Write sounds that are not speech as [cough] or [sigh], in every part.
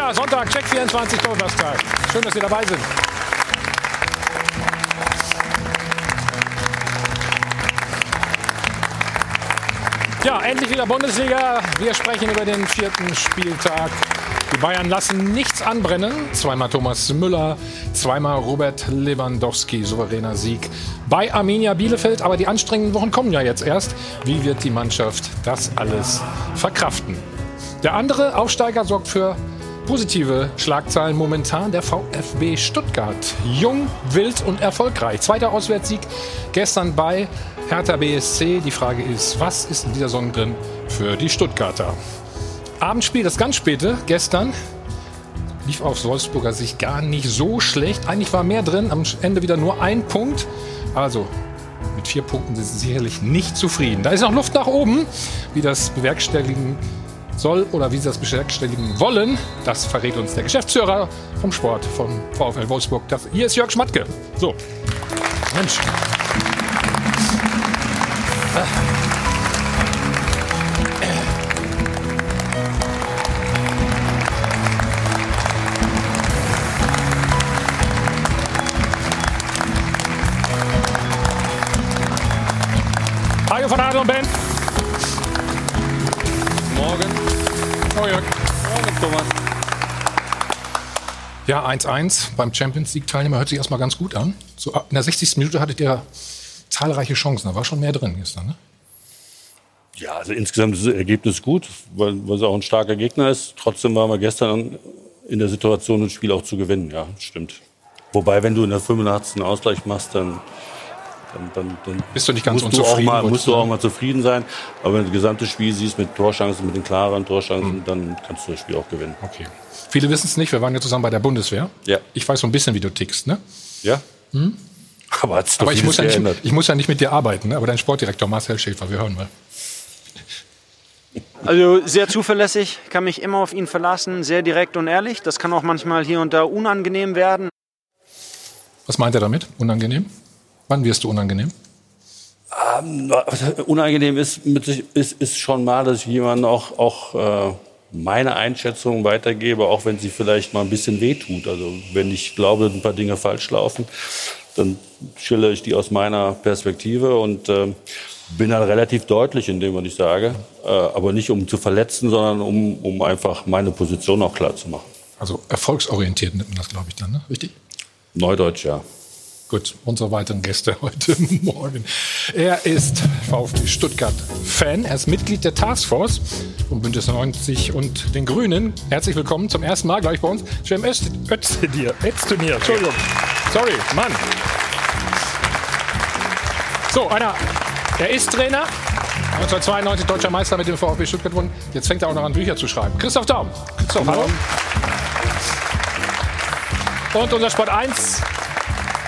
Ja, Sonntag, Check 24 Donnerstag. Schön, dass Sie dabei sind. Ja, endlich wieder Bundesliga. Wir sprechen über den vierten Spieltag. Die Bayern lassen nichts anbrennen. Zweimal Thomas Müller, zweimal Robert Lewandowski, souveräner Sieg bei Arminia Bielefeld. Aber die anstrengenden Wochen kommen ja jetzt erst. Wie wird die Mannschaft das alles verkraften? Der andere Aufsteiger sorgt für positive Schlagzeilen momentan. Der VfB Stuttgart. Jung, wild und erfolgreich. Zweiter Auswärtssieg gestern bei Hertha BSC. Die Frage ist, was ist in dieser Saison drin für die Stuttgarter? Abendspiel, das ganz späte, gestern, lief auf Wolfsburger Sicht gar nicht so schlecht. Eigentlich war mehr drin, am Ende wieder nur ein Punkt. Also mit vier Punkten sind sie sicherlich nicht zufrieden. Da ist noch Luft nach oben, wie das bewerkstelligen soll oder wie sie das bewerkstelligen wollen. Das verrät uns der Geschäftsführer vom Sport vom VfL Wolfsburg. Das, hier ist Jörg Schmatke. So. Mensch. Hajo von Adel und Ben. Ja, 1-1 beim Champions League-Teilnehmer hört sich erstmal ganz gut an. So, in der 60. Minute hattet ihr zahlreiche Chancen. Da war schon mehr drin gestern, ne? Ja, also insgesamt ist das Ergebnis gut, weil, weil es auch ein starker Gegner ist. Trotzdem waren wir gestern in der Situation, das Spiel auch zu gewinnen. Ja, stimmt. Wobei, wenn du in der 85. einen Ausgleich machst, dann, dann, dann, dann Bist du nicht ganz musst, du auch unzufrieden, mal, musst du auch mal zufrieden sein. Aber wenn du das gesamte Spiel siehst mit Torchancen, mit den klaren Torchancen, Hm. dann kannst du das Spiel auch gewinnen. Okay. Viele wissen es nicht, wir waren ja zusammen bei der Bundeswehr. Ja. Ich weiß so ein bisschen, wie du tickst, ne? Ja? Aber hat's doch Hm? Aber ich muss, ja nicht, ich muss ja nicht mit dir arbeiten, ne? Aber dein Sportdirektor Marcel Schäfer, wir hören mal. Also sehr zuverlässig, kann mich immer auf ihn verlassen, sehr direkt und ehrlich. Das kann auch manchmal hier und da unangenehm werden. Was meint er damit? Unangenehm? Wann wirst du unangenehm? Unangenehm ist, mit sich, ist, ist schon mal, dass ich jemandem auch, auch äh, meine Einschätzung weitergebe, auch wenn sie vielleicht mal ein bisschen wehtut. Also wenn ich glaube, ein paar Dinge falsch laufen, dann schildere ich die aus meiner Perspektive und äh, bin dann relativ deutlich in dem, was ich sage. Äh, aber nicht um zu verletzen, sondern um, um einfach meine Position auch klar zu machen. Also erfolgsorientiert nennt man das, glaube ich, dann, ne? Richtig? Neudeutsch, ja. Gut, unsere weiteren Gäste [laughs] heute Morgen. Er ist VfB Stuttgart-Fan. Er ist Mitglied der Taskforce von Bündnis 90 und den Grünen. Herzlich willkommen zum ersten Mal gleich bei uns. Cem Özdemir. Özdemir, Entschuldigung. Sorry, Mann. So, einer, er ist Trainer. 1992 deutscher Meister mit dem VfB Stuttgart gewonnen. Jetzt fängt er auch noch an, Bücher zu schreiben. Christoph Daum. Christoph, hallo. Und unser Sport 1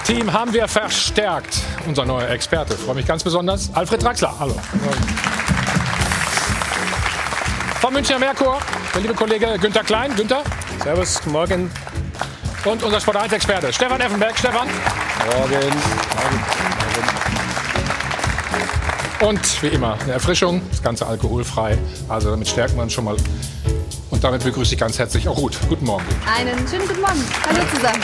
Team haben wir verstärkt. Unser neuer Experte. Freue mich ganz besonders. Alfred Draxler. Hallo. Vom Münchner Merkur, der liebe Kollege Günther Klein. Günther. Servus, guten Morgen. Und unser Sport 1 Experte Stefan Effenberg. Stefan. Morgen. Und wie immer eine Erfrischung. Das Ganze alkoholfrei. Also damit stärkt man schon mal. Und damit begrüße ich ganz herzlich auch Ruth. Guten Morgen. Einen schönen guten Morgen. Hallo zusammen.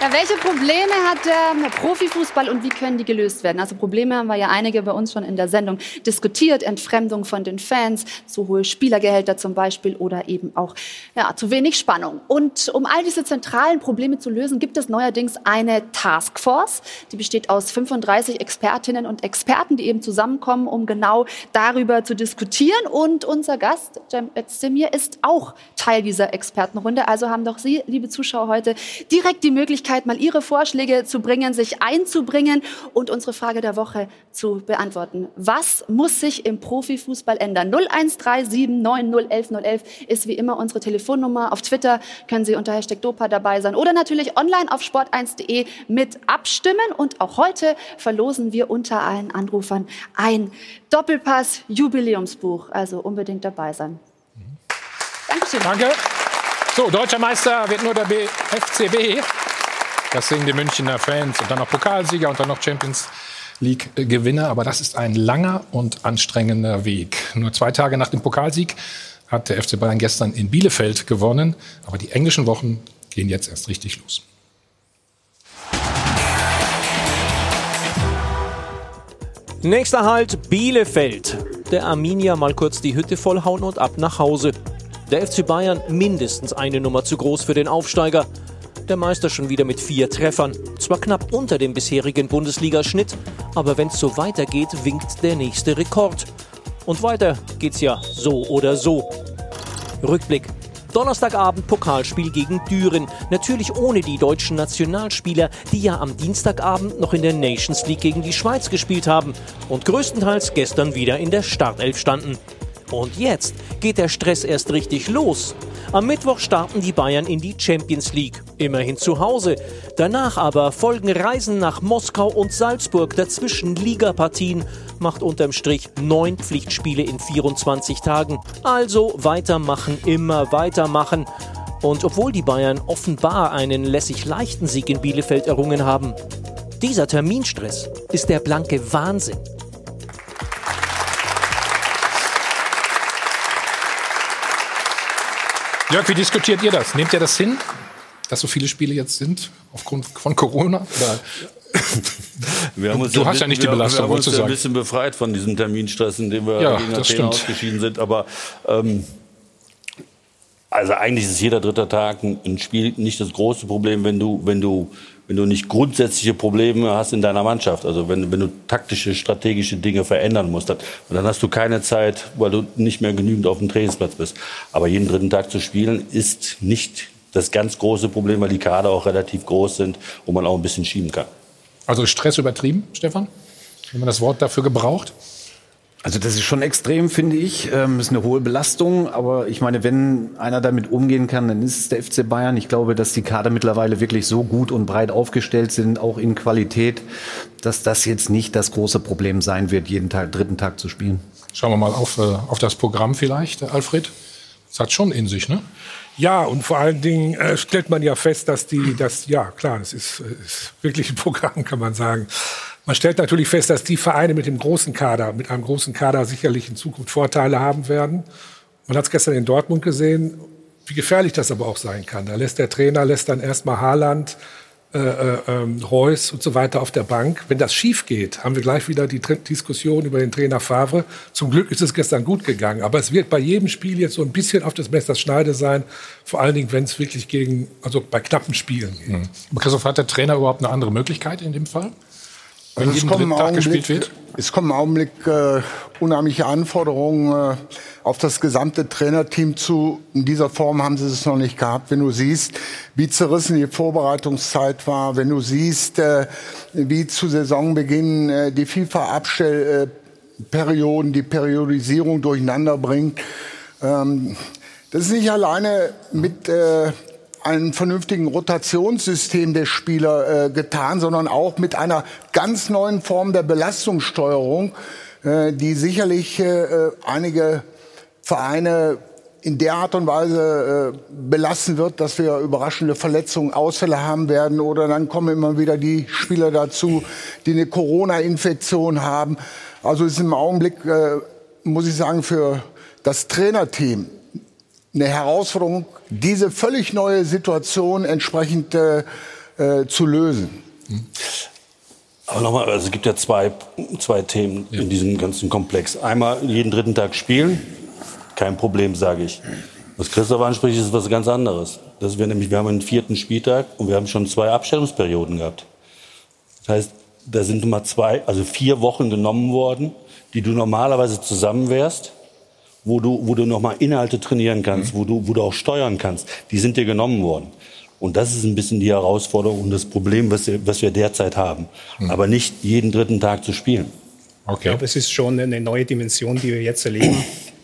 Ja, welche Probleme hat der Profifußball und wie können die gelöst werden? Also Probleme haben wir ja einige bei uns schon in der Sendung diskutiert. Entfremdung von den Fans, zu hohe Spielergehälter zum Beispiel oder eben auch ja, zu wenig Spannung. Und um all diese zentralen Probleme zu lösen, gibt es neuerdings eine Taskforce. Die besteht aus 35 Expertinnen und Experten, die eben zusammenkommen, um genau darüber zu diskutieren. Und unser Gast, Cem Özdemir, ist auch Teil dieser Expertenrunde. Also haben doch Sie, liebe Zuschauer, heute direkt die Möglichkeit, mal Ihre Vorschläge zu bringen, sich einzubringen und unsere Frage der Woche zu beantworten. Was muss sich im Profifußball ändern? 0137 90 11 011 ist wie immer unsere Telefonnummer. Auf Twitter können Sie unter Hashtag Dopa dabei sein oder natürlich online auf sport1.de mit abstimmen. Und auch heute verlosen wir unter allen Anrufern ein Doppelpass-Jubiläumsbuch. Also unbedingt dabei sein. Dankeschön. Danke. So, deutscher Meister wird nur der B FCB. Das singen die Münchner Fans. Und dann noch Pokalsieger und dann noch Champions League-Gewinner. Aber das ist ein langer und anstrengender Weg. Nur zwei Tage nach dem Pokalsieg hat der FC Bayern gestern in Bielefeld gewonnen. Aber die englischen Wochen gehen jetzt erst richtig los. Nächster Halt Bielefeld. Der Arminia mal kurz die Hütte vollhauen und ab nach Hause. Der FC Bayern mindestens eine Nummer zu groß für den Aufsteiger. Der Meister schon wieder mit vier Treffern. Zwar knapp unter dem bisherigen Bundesligaschnitt, aber wenn es so weitergeht, winkt der nächste Rekord. Und weiter geht's ja so oder so. Rückblick. Donnerstagabend Pokalspiel gegen Düren. Natürlich ohne die deutschen Nationalspieler, die ja am Dienstagabend noch in der Nations League gegen die Schweiz gespielt haben und größtenteils gestern wieder in der Startelf standen. Und jetzt geht der Stress erst richtig los. Am Mittwoch starten die Bayern in die Champions League, immerhin zu Hause. Danach aber folgen Reisen nach Moskau und Salzburg, dazwischen Ligapartien, macht unterm Strich neun Pflichtspiele in 24 Tagen. Also weitermachen, immer weitermachen. Und obwohl die Bayern offenbar einen lässig leichten Sieg in Bielefeld errungen haben, dieser Terminstress ist der blanke Wahnsinn. Jörg, wie diskutiert ihr das? Nehmt ihr das hin, dass so viele Spiele jetzt sind aufgrund von Corona? Oder? [laughs] Wir haben uns du hast ja nicht die Belastung, wir haben uns du ein bisschen befreit von diesem Terminstress, in dem wir Ja, gegen das Athen ausgeschieden sind. Aber ähm, also eigentlich ist jeder dritte Tag ein ein Spiel nicht das große Problem, wenn du, wenn du, wenn du nicht grundsätzliche Probleme hast in deiner Mannschaft. Also wenn, wenn du taktische, strategische Dinge verändern musst, dann, dann hast du keine Zeit, weil du nicht mehr genügend auf dem Trainingsplatz bist. Aber jeden dritten Tag zu spielen ist nicht das ganz große Problem, weil die Kader auch relativ groß sind und man auch ein bisschen schieben kann. Also Stress übertrieben, Stefan? Wenn man das Wort dafür gebraucht? Also das ist schon extrem, finde ich. Ähm, ist eine hohe Belastung, aber ich meine, wenn einer damit umgehen kann, dann ist es der FC Bayern. Ich glaube, dass die Kader mittlerweile wirklich so gut und breit aufgestellt sind, auch in Qualität, dass das jetzt nicht das große Problem sein wird, jeden Tag, dritten Tag zu spielen. Schauen wir mal auf, äh, auf das Programm vielleicht, äh, Alfred. Das hat schon in sich, ne? Ja, und vor allen Dingen äh, stellt man ja fest, dass die, das, ja klar, das ist, ist wirklich ein Programm, kann man sagen. Man stellt natürlich fest, dass die Vereine mit dem großen Kader, mit einem großen Kader sicherlich in Zukunft Vorteile haben werden. Man hat es gestern in Dortmund gesehen, wie gefährlich das aber auch sein kann. Da lässt der Trainer, lässt dann erstmal Haaland, äh, äh, ähm, Reus und so weiter auf der Bank. Wenn das schief geht, haben wir gleich wieder die Tra- Diskussion über den Trainer Favre. Zum Glück ist es gestern gut gegangen, aber es wird bei jedem Spiel jetzt so ein bisschen auf das Messers Schneide sein, vor allen Dingen, wenn es wirklich gegen, also bei knappen Spielen geht. Aber Christoph, hat der Trainer überhaupt eine andere Möglichkeit in dem Fall? Wenn Also es jeden kommen, im dritten Tag gespielt Augenblick, wird? es kommen im Augenblick äh, unheimliche Anforderungen äh, auf das gesamte Trainerteam zu. In dieser Form haben sie es noch nicht gehabt. Wenn du siehst, wie zerrissen die Vorbereitungszeit war, wenn du siehst, äh, wie zu Saisonbeginn äh, die FIFA-Abstellperioden, die Periodisierung durcheinander bringt. Ähm, das ist nicht alleine mit äh, einem vernünftigen Rotationssystem der Spieler äh, getan, sondern auch mit einer ganz neuen Form der Belastungssteuerung, äh, die sicherlich äh, einige Vereine in der Art und Weise äh, belassen wird, dass wir überraschende Verletzungen, Ausfälle haben werden oder dann kommen immer wieder die Spieler dazu, die eine Corona-Infektion haben. Also ist im Augenblick, äh, muss ich sagen, für das Trainerteam eine Herausforderung, diese völlig neue Situation entsprechend äh, äh, zu lösen. Aber nochmal, also es gibt ja zwei, zwei Themen in diesem ganzen Komplex. Einmal jeden dritten Tag spielen, kein Problem, sage ich. Was Christoph anspricht, ist was ganz anderes. Das wir nämlich, wir haben einen vierten Spieltag und wir haben schon zwei Abstellungsperioden gehabt. Das heißt, da sind mal zwei, also vier Wochen genommen worden, die du normalerweise zusammen wärst, wo du, wo du nochmal Inhalte trainieren kannst, wo, du, wo du auch steuern kannst. Die sind dir genommen worden. Und das ist ein bisschen die Herausforderung und das Problem, was wir, was wir derzeit haben. Aber nicht jeden dritten Tag zu spielen. Okay. Ich glaube, es ist schon eine neue Dimension, die wir jetzt erleben,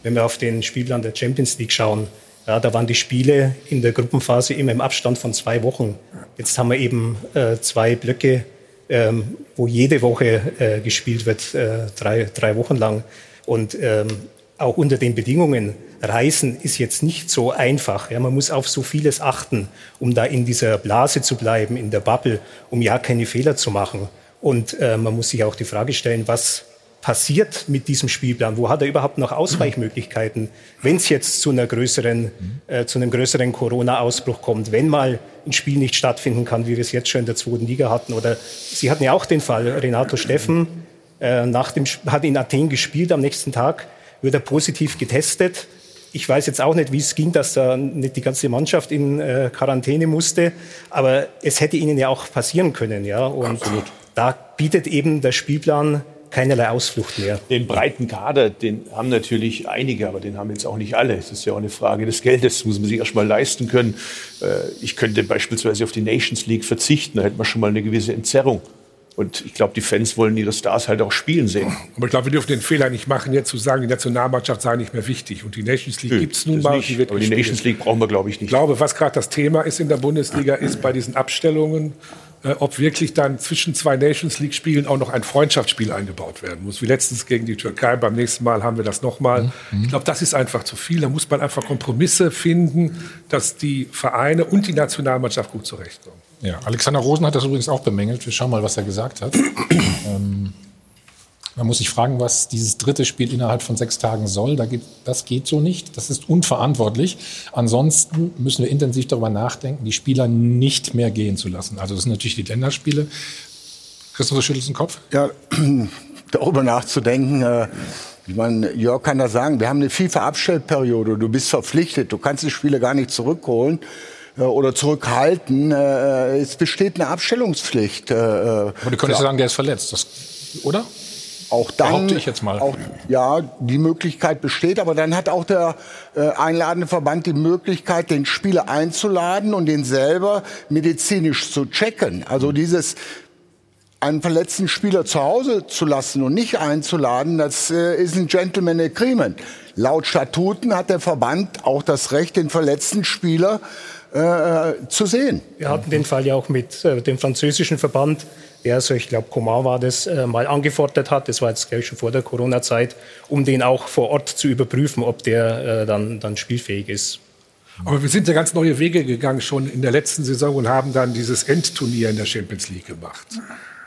wenn wir auf den Spielplan der Champions League schauen. Ja, da waren die Spiele in der Gruppenphase immer im Abstand von zwei Wochen. Jetzt haben wir eben äh, zwei Blöcke, ähm, wo jede Woche äh, gespielt wird, äh, drei, drei Wochen lang. Und ähm, auch unter den Bedingungen, Reisen ist jetzt nicht so einfach. Ja, man muss auf so vieles achten, um da in dieser Blase zu bleiben, in der Bubble, um ja keine Fehler zu machen. Und äh, man muss sich auch die Frage stellen, was passiert mit diesem Spielplan? Wo hat er überhaupt noch Ausweichmöglichkeiten, wenn es jetzt zu, einer größeren, äh, zu einem größeren Corona-Ausbruch kommt, wenn mal ein Spiel nicht stattfinden kann, wie wir es jetzt schon in der zweiten Liga hatten? Oder Sie hatten ja auch den Fall, Renato Steffen äh, nach dem, hat in Athen gespielt, am nächsten Tag wird er positiv getestet. Ich weiß jetzt auch nicht, wie es ging, dass da nicht die ganze Mannschaft in äh, Quarantäne musste, aber es hätte ihnen ja auch passieren können, ja. Und Absolut. da bietet eben der Spielplan keinerlei Ausflucht mehr. Den breiten Kader, den haben natürlich einige, aber den haben jetzt auch nicht alle. Es ist ja auch eine Frage des Geldes, das muss man sich erst mal leisten können. Äh, ich könnte beispielsweise auf die Nations League verzichten, da hätte man schon mal eine gewisse Entzerrung. Und ich glaube, die Fans wollen ihre Stars halt auch spielen sehen. Aber ich glaube, wir dürfen den Fehler nicht machen, jetzt zu sagen, die Nationalmannschaft sei nicht mehr wichtig. Und die Nations League gibt es nun mal. Nicht, die wird aber die Nations League brauchen wir, glaube ich, nicht. Ich glaube, was gerade das Thema ist in der Bundesliga, ist bei diesen Abstellungen, äh, ob wirklich dann zwischen zwei Nations League-Spielen auch noch ein Freundschaftsspiel eingebaut werden muss. Wie letztens gegen die Türkei. Beim nächsten Mal haben wir das nochmal. Mhm. Ich glaube, das ist einfach zu viel. Da muss man einfach Kompromisse finden, dass die Vereine und die Nationalmannschaft gut zurechtkommen. Ja, Alexander Rosen hat das übrigens auch bemängelt. Wir schauen mal, was er gesagt hat. [clears throat] ähm, man muss sich fragen, was dieses dritte Spiel innerhalb von sechs Tagen soll. Da geht, das geht so nicht. Das ist unverantwortlich. Ansonsten müssen wir intensiv darüber nachdenken, die Spieler nicht mehr gehen zu lassen. Also das sind natürlich die Länderspiele. Christoph, du schüttelst den Kopf? Ja, [clears throat] darüber nachzudenken. Äh ich meine, Jörg kann das sagen. Wir haben eine FIFA-Abstellperiode. Du bist verpflichtet. Du kannst die Spiele gar nicht zurückholen. Äh, oder zurückhalten. Äh, es besteht eine Abstellungspflicht. Äh, Aber du könntest sagen, der ist verletzt, das, oder? Auch dann, ich jetzt mal. Auch, ja, die Möglichkeit besteht, aber dann hat auch der äh, einladende Verband die Möglichkeit, den Spieler einzuladen und den selber medizinisch zu checken. Also dieses einen verletzten Spieler zu Hause zu lassen und nicht einzuladen, das äh, ist ein Gentleman Agreement. Laut Statuten hat der Verband auch das Recht, den verletzten Spieler äh, zu sehen. Wir hatten den Fall ja auch mit äh, dem französischen Verband, der, so ich glaube, Coman war das, äh, mal angefordert hat. Das war jetzt, glaube ich, schon vor der Corona-Zeit, um den auch vor Ort zu überprüfen, ob der äh, dann, dann spielfähig ist. Aber wir sind ja ganz neue Wege gegangen schon in der letzten Saison und haben dann dieses Endturnier in der Champions League gemacht.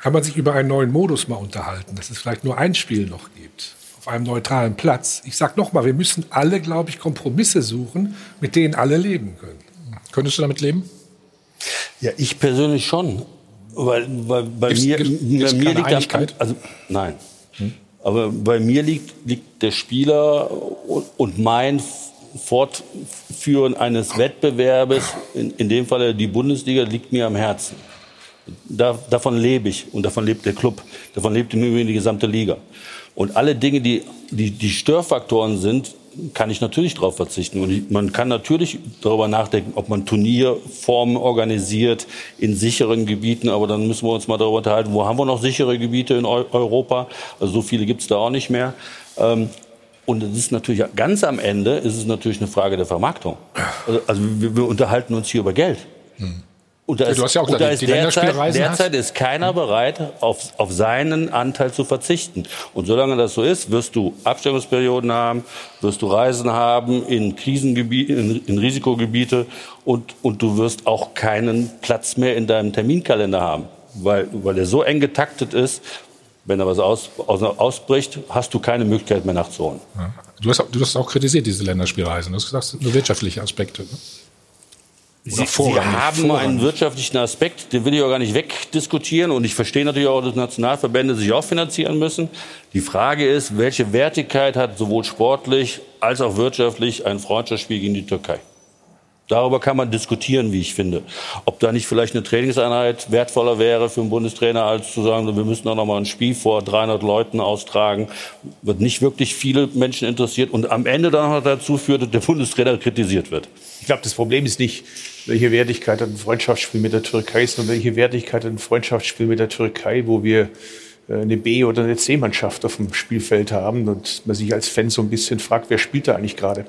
Kann man sich über einen neuen Modus mal unterhalten, dass es vielleicht nur ein Spiel noch gibt, auf einem neutralen Platz? Ich sage nochmal, wir müssen alle, glaube ich, Kompromisse suchen, mit denen alle leben können. Könntest du damit leben? Ja, ich persönlich schon. Weil, bei gibt's, mir, gibt's, gibt's bei mir liegt Einigkeit? also nein. Hm? Aber bei mir liegt, liegt der Spieler und, und mein Fortführen eines Wettbewerbes, in, in dem Fall die Bundesliga, liegt mir am Herzen. Da, davon lebe ich und davon lebt der Club. Davon lebt im Übrigen die gesamte Liga. Und alle Dinge, die, die, die Störfaktoren sind, kann ich natürlich darauf verzichten. Und man kann natürlich darüber nachdenken, ob man Turnierformen organisiert in sicheren Gebieten. Aber dann müssen wir uns mal darüber unterhalten, wo haben wir noch sichere Gebiete in Europa? Also so viele gibt es da auch nicht mehr. Ähm, und es ist natürlich ganz am Ende ist es natürlich eine Frage der Vermarktung. Also, also wir, wir unterhalten uns hier über Geld. Hm. Und da ist, du hast ja auch gesagt, die derzeit, derzeit ist keiner bereit, auf, auf seinen Anteil zu verzichten. Und solange das so ist, wirst du Abstellungsperioden haben, wirst du Reisen haben in Krisengebiete, in, in Risikogebiete und, und du wirst auch keinen Platz mehr in deinem Terminkalender haben, weil, weil er so eng getaktet ist, wenn da was aus, aus, ausbricht, hast du keine Möglichkeit mehr nachzuholen. Ja. Du, hast, du hast auch kritisiert, diese Länderspielreisen. Du hast gesagt, nur wirtschaftliche Aspekte. Ne? Sie, Sie, haben vorrangig. einen wirtschaftlichen Aspekt, den will ich auch gar nicht wegdiskutieren. Und ich verstehe natürlich auch, dass Nationalverbände sich auch finanzieren müssen. Die Frage ist, welche Wertigkeit hat sowohl sportlich als auch wirtschaftlich ein Freundschaftsspiel gegen die Türkei? Darüber kann man diskutieren, wie ich finde. Ob da nicht vielleicht eine Trainingseinheit wertvoller wäre für einen Bundestrainer, als zu sagen, wir müssen auch noch mal ein Spiel vor 300 Leuten austragen, wird nicht wirklich viele Menschen interessiert und am Ende dann noch dazu führt, dass der Bundestrainer kritisiert wird. Ich glaube, das Problem ist nicht, welche Wertigkeit hat ein Freundschaftsspiel mit der Türkei, sondern welche Wertigkeit hat ein Freundschaftsspiel mit der Türkei, wo wir äh, eine B- oder eine C-Mannschaft auf dem Spielfeld haben und man sich als Fan so ein bisschen fragt, wer spielt da eigentlich gerade?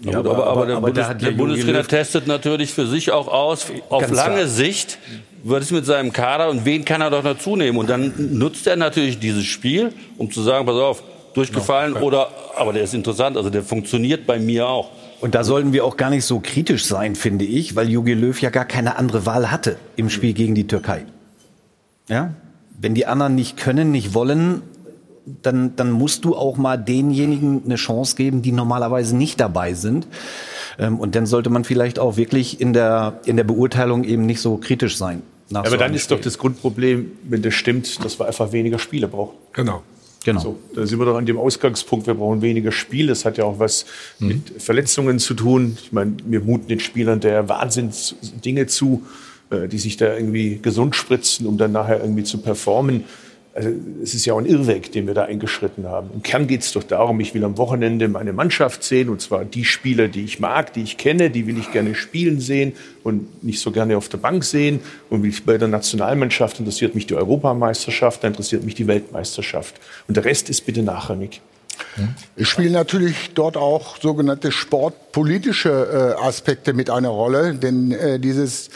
Ja, aber, aber, aber, der, aber Bundes, der Bundestrainer testet natürlich für sich auch aus, auf lange klar. Sicht, was ist mit seinem Kader und wen kann er doch dazu nehmen? Und dann nutzt er natürlich dieses Spiel, um zu sagen, pass auf, durchgefallen okay. oder, aber der ist interessant, also der funktioniert bei mir auch. Und da sollten wir auch gar nicht so kritisch sein, finde ich, weil Jogi Löw ja gar keine andere Wahl hatte im Spiel gegen die Türkei. Ja? wenn die anderen nicht können, nicht wollen, dann, dann musst du auch mal denjenigen eine Chance geben, die normalerweise nicht dabei sind. Ähm, und dann sollte man vielleicht auch wirklich in der, in der Beurteilung eben nicht so kritisch sein. Ja, aber so dann ist Spiel. doch das Grundproblem, wenn das stimmt, dass wir einfach weniger Spiele brauchen. Genau. Genau. So, da sind wir doch an dem Ausgangspunkt, wir brauchen weniger Spiel. Das hat ja auch was mhm. mit Verletzungen zu tun. Ich meine, wir muten den Spielern der Wahnsinnsdinge zu, äh, die sich da irgendwie gesund spritzen, um dann nachher irgendwie zu performen. Also es ist ja auch ein Irrweg, den wir da eingeschritten haben. Im Kern geht es doch darum, ich will am Wochenende meine Mannschaft sehen, und zwar die Spieler, die ich mag, die ich kenne, die will ich gerne spielen sehen und nicht so gerne auf der Bank sehen. Und bei der Nationalmannschaft interessiert mich die Europameisterschaft, da interessiert mich die Weltmeisterschaft. Und der Rest ist bitte nachrangig. Es spielen natürlich dort auch sogenannte sportpolitische äh, Aspekte mit einer Rolle, denn äh, dieses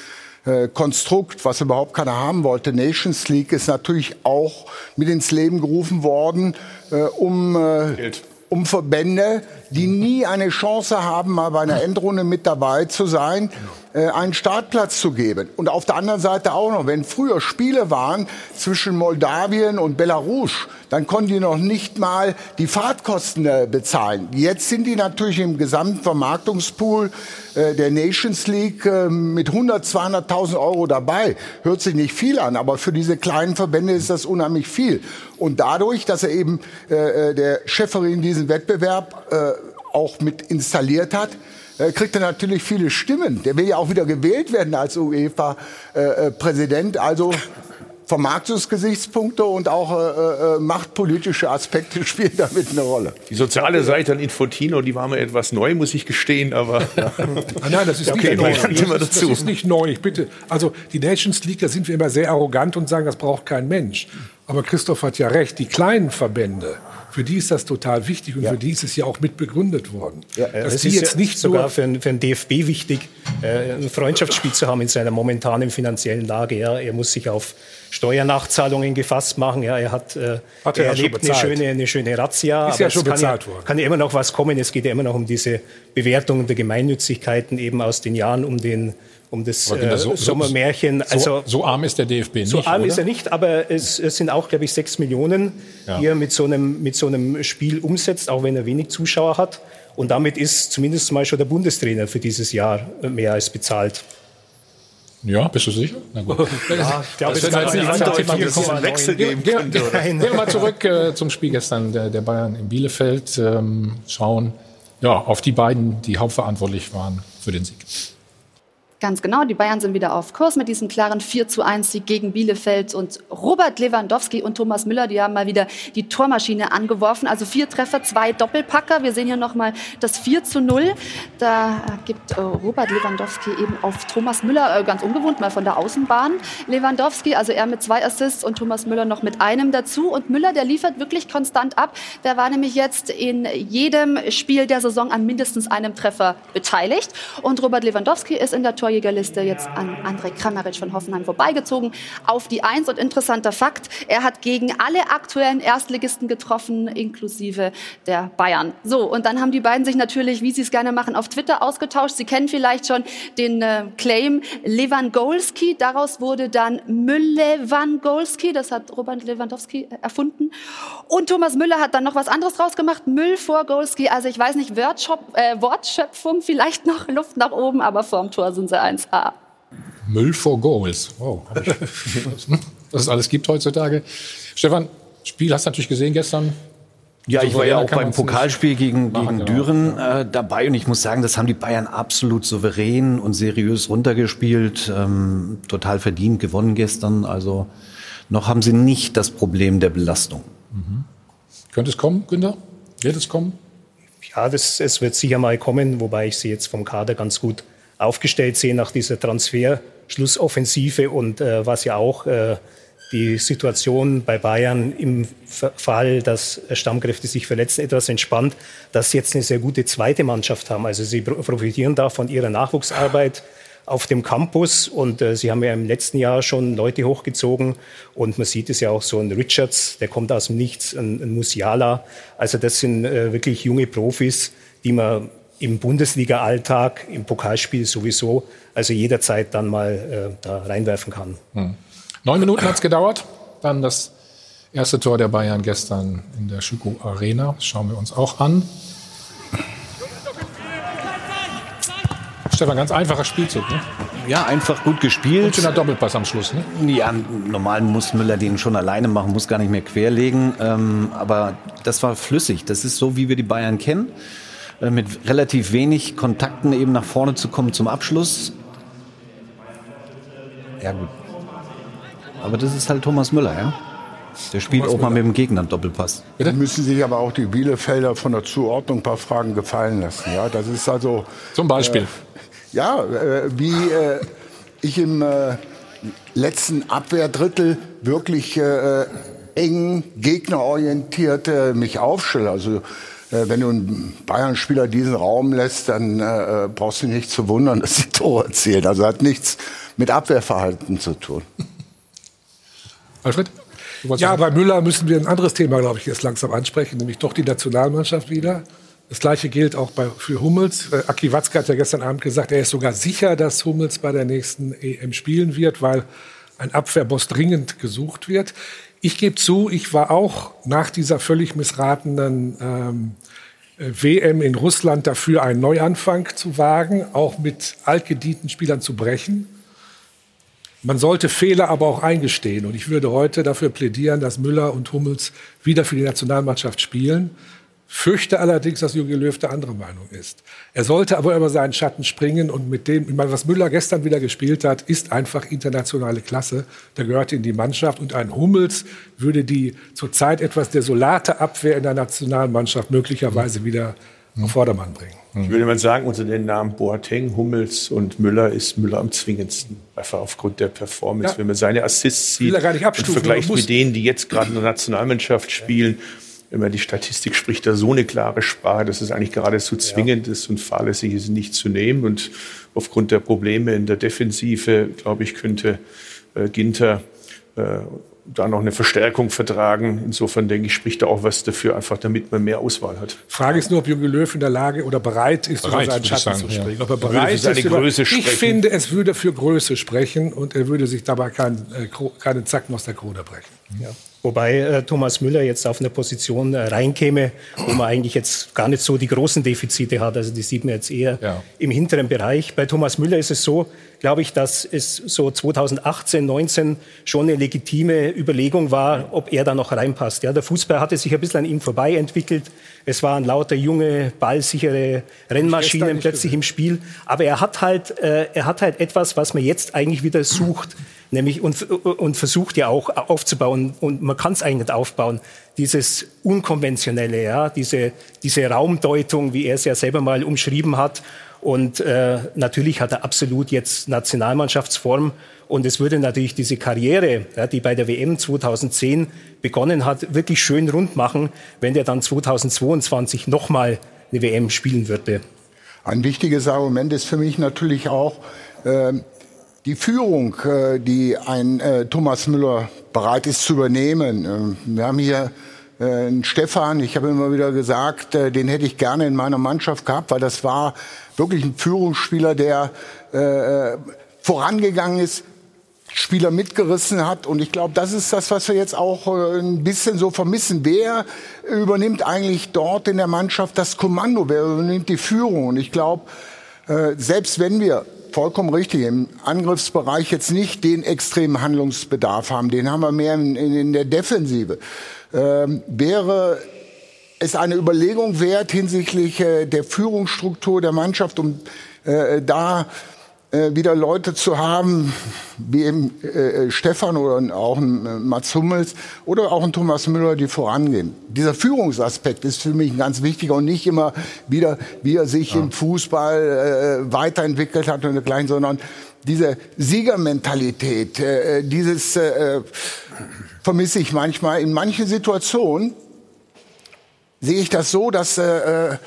äh, Konstrukt, was überhaupt keiner haben wollte, Nations League, ist natürlich auch mit ins Leben gerufen worden, äh, um, äh, um Verbände, die nie eine Chance haben, mal bei einer Endrunde mit dabei zu sein, äh, einen Startplatz zu geben. Und auf der anderen Seite auch noch, wenn früher Spiele waren zwischen Moldawien und Belarus, dann konnten die noch nicht mal die Fahrtkosten äh, bezahlen. Jetzt sind die natürlich im gesamten Vermarktungspool äh, der Nations League äh, mit 100, 200.000 Euro dabei. Hört sich nicht viel an, aber für diese kleinen Verbände ist das unheimlich viel. Und dadurch, dass er eben äh, äh der Schäferin diesen Wettbewerb äh, auch mit installiert hat, kriegt er natürlich viele Stimmen. Der will ja auch wieder gewählt werden als UEFA-Präsident. Äh, also Vermarktungsgesichtspunkte und auch äh, äh, machtpolitische Aspekte [laughs] spielen damit eine Rolle. Die soziale Seite an Infotino, die war mir etwas neu, muss ich gestehen, aber [laughs] ja. ah, nein, das ist okay, nicht neu. Das ist, das ist nicht neu, bitte. Also die Nations League, da sind wir immer sehr arrogant und sagen, das braucht kein Mensch. Aber Christoph hat ja recht, die kleinen Verbände, für die ist das total wichtig und ja. für die ist es ja auch mit begründet worden. Ja, es die ist jetzt ja nicht sogar für, einen, für DFB wichtig, äh, ein Freundschaftsspiel zu haben in seiner momentanen finanziellen Lage. Ja. Er muss sich auf Steuernachzahlungen gefasst machen. Ja, er hat, äh, hat er, er erlebt eine schöne, eine schöne Razzia. Ist ja schon bezahlt ja, worden. Kann ja immer noch was kommen. Es geht ja immer noch um diese Bewertungen der Gemeinnützigkeiten eben aus den Jahren um den um das äh, so, Sommermärchen. Also, so, so, arm ist der DFB nicht. So arm oder? ist er nicht, aber es, es sind auch, glaube ich, sechs Millionen, ja. die er mit so, einem, mit so einem Spiel umsetzt, auch wenn er wenig Zuschauer hat. Und damit ist zumindest mal schon der Bundestrainer für dieses Jahr mehr als bezahlt. Ja, bist du sicher? Na gut. [laughs] Ja, ich glaube, es kann nicht einen Wechsel geben könnte. Gehen wir mal zurück äh, zum Spiel gestern der, der Bayern in Bielefeld. Ähm, schauen ja, auf die beiden, die hauptverantwortlich waren für den Sieg. Ganz genau, die Bayern sind wieder auf Kurs mit diesem klaren 4 zu 1 Sieg gegen Bielefeld und Robert Lewandowski und Thomas Müller, die haben mal wieder die Tormaschine angeworfen. Also vier Treffer, zwei Doppelpacker. Wir sehen hier nochmal das 4 zu 0. Da gibt äh, Robert Lewandowski eben auf Thomas Müller, äh, ganz ungewohnt, mal von der Außenbahn. Lewandowski, also er mit zwei Assists und Thomas Müller noch mit einem dazu. Und Müller, der liefert wirklich konstant ab. Der war nämlich jetzt in jedem Spiel der Saison an mindestens einem Treffer beteiligt. Und Robert Lewandowski ist in der Tor Torjägerliste jetzt an André Kramaric von Hoffenheim vorbeigezogen auf die Eins. Und interessanter Fakt, er hat gegen alle aktuellen Erstligisten getroffen, inklusive der Bayern. So, und dann haben die beiden sich natürlich, wie sie es gerne machen, auf Twitter ausgetauscht. Sie kennen vielleicht schon den äh, Claim Lewandowski. Daraus wurde dann Müllewandowski. Das hat Robert Lewandowski erfunden. Und Thomas Müller hat dann noch was anderes draus gemacht. Müll vor Golski. Also ich weiß nicht, äh, Wortschöpfung, vielleicht noch Luft nach oben, aber vorm Tor sind sie Ganze 1a. Müll for Goals. Wow. [laughs] Was es alles gibt heutzutage. Stefan, Spiel hast du natürlich gesehen gestern. Ja, ich war ja auch beim Pokalspiel gegen, machen, gegen genau. Düren äh, dabei und ich muss sagen, das haben die Bayern absolut souverän und seriös runtergespielt. Ähm, total verdient gewonnen gestern. Also noch haben sie nicht das Problem der Belastung. Mhm. Könnte es kommen, Günther? Wird es kommen? Ja, das, es wird sicher mal kommen, wobei ich sie jetzt vom Kader ganz gut aufgestellt sehen nach dieser Transfer-Schlussoffensive und äh, was ja auch äh, die Situation bei Bayern im Fall, dass Stammkräfte sich verletzen, etwas entspannt, dass sie jetzt eine sehr gute zweite Mannschaft haben. Also sie profitieren da von ihrer Nachwuchsarbeit auf dem Campus und äh, sie haben ja im letzten Jahr schon Leute hochgezogen und man sieht es ja auch so ein Richards, der kommt aus dem Nichts, ein, ein Musiala. Also das sind äh, wirklich junge Profis, die man im Bundesliga-Alltag, im Pokalspiel sowieso, also jederzeit dann mal äh, da reinwerfen kann. Hm. Neun Minuten hat es gedauert. Dann das erste Tor der Bayern gestern in der Schüko Arena. Das schauen wir uns auch an. Stefan, ganz einfacher Spielzug. Ne? Ja, einfach gut gespielt. Und schöner Doppelpass am Schluss. Ne? Ja, normal muss Müller den schon alleine machen, muss gar nicht mehr querlegen. Ähm, aber das war flüssig. Das ist so, wie wir die Bayern kennen. Äh, mit relativ wenig Kontakten eben nach vorne zu kommen zum Abschluss. Ja, gut. Aber das ist halt Thomas Müller, ja? Der spielt Thomas auch mal Müller. mit dem Gegner einen Doppelpass. Da müssen sich aber auch die Bielefelder von der Zuordnung ein paar Fragen gefallen lassen. Ja, das ist also. Zum Beispiel. Äh, ja, äh, wie äh, ich im äh, letzten Abwehrdrittel wirklich äh, eng gegnerorientiert äh, mich aufstelle. Also wenn du einen Bayern-Spieler diesen Raum lässt, dann äh, brauchst du nicht zu wundern, [laughs] dass die Tore zählen. Also hat nichts mit Abwehrverhalten zu tun. Alfred? Ja, bei Müller müssen wir ein anderes Thema, glaube ich, jetzt langsam ansprechen, nämlich doch die Nationalmannschaft wieder. Das Gleiche gilt auch bei, für Hummels. Äh, Aki Watzke hat ja gestern Abend gesagt, er ist sogar sicher, dass Hummels bei der nächsten EM spielen wird, weil ein Abwehrboss dringend gesucht wird. Ich gebe zu, ich war auch nach dieser völlig missratenen ähm, äh, WM in Russland dafür, einen Neuanfang zu wagen, auch mit altgedienten Spielern zu brechen. Man sollte Fehler aber auch eingestehen. Und ich würde heute dafür plädieren, dass Müller und Hummels wieder für die Nationalmannschaft spielen. Fürchte allerdings, dass Jogi Löw der andere Meinung ist. Er sollte aber über seinen Schatten springen und mit dem, ich meine, was Müller gestern wieder gespielt hat, ist einfach internationale Klasse. Der gehört in die Mannschaft und ein Hummels würde die zurzeit etwas desolate Abwehr in der Nationalmannschaft möglicherweise wieder auf Vordermann bringen. Ich würde mal sagen, unter den Namen Boateng, Hummels und Müller ist Müller am zwingendsten. Einfach aufgrund der Performance. Ja. Wenn man seine Assists sieht und vergleicht mit denen, die jetzt gerade in der Nationalmannschaft spielen, wenn man die Statistik spricht, da so eine klare Sprache, dass es eigentlich geradezu zwingend ist und fahrlässig ist, nicht zu nehmen. Und aufgrund der Probleme in der Defensive, glaube ich, könnte äh, Ginter äh, da noch eine Verstärkung vertragen. Insofern denke ich, spricht da auch was dafür, einfach damit man mehr Auswahl hat. Frage ist nur, ob Jogi Löw in der Lage oder bereit ist, Bereit, über seinen ich Schatten sagen, zu ja. springen. Ob er Er bereit für seine ist, über, Größe ich sprechen. finde, es würde für Größe sprechen und er würde sich dabei kein, äh, Kro- keine Zacken aus der Krone brechen. Wobei äh, Thomas Müller jetzt auf eine Position äh, reinkäme, wo man eigentlich jetzt gar nicht so die großen Defizite hat. Also die sieht man jetzt eher Ja. im hinteren Bereich. Bei Thomas Müller ist es so, glaube ich, dass es so 2018, 19 schon eine legitime Überlegung war, ob er da noch reinpasst. Ja, der Fußball hatte sich ein bisschen an ihm vorbei entwickelt. Es waren lauter junge, ballsichere Rennmaschinen plötzlich im Spiel. Aber er hat halt, äh, er hat halt etwas, was man jetzt eigentlich wieder sucht. Nämlich und, und versucht ja auch aufzubauen und man kann es eigentlich nicht aufbauen. Dieses unkonventionelle, ja, diese, diese Raumdeutung, wie er es ja selber mal umschrieben hat. Und äh, natürlich hat er absolut jetzt Nationalmannschaftsform. Und es würde natürlich diese Karriere, ja, die bei der WM 2010 begonnen hat, wirklich schön rund machen, wenn der dann 2022 nochmal eine WM spielen würde. Ein wichtiges Argument ist für mich natürlich auch ähm, die Führung, äh, die ein äh, Thomas Müller bereit ist zu übernehmen. Ähm, wir haben hier äh, einen Stefan, ich habe immer wieder gesagt, äh, den hätte ich gerne in meiner Mannschaft gehabt, weil das war wirklich ein Führungsspieler, der äh, vorangegangen ist, Spieler mitgerissen hat. Und ich glaube, das ist das, was wir jetzt auch äh, ein bisschen so vermissen. Wer übernimmt eigentlich dort in der Mannschaft das Kommando? Wer übernimmt die Führung? Und ich glaube, äh, selbst wenn wir vollkommen richtig. Im Angriffsbereich jetzt nicht den extremen Handlungsbedarf haben, den haben wir mehr in, in, der Defensive, ähm, wäre es eine Überlegung wert hinsichtlich äh, der Führungsstruktur der Mannschaft, um äh, da wieder Leute zu haben, wie eben äh, Stefan oder auch ein äh, Mats Hummels oder auch ein Thomas Müller, die vorangehen. Dieser Führungsaspekt ist für mich ein ganz wichtiger und nicht immer wieder, wie er sich im Fußball äh, weiterentwickelt hat und dergleichen, sondern diese Siegermentalität, äh, dieses äh, vermisse ich manchmal in manchen Situationen sehe ich das so, dass äh, äh,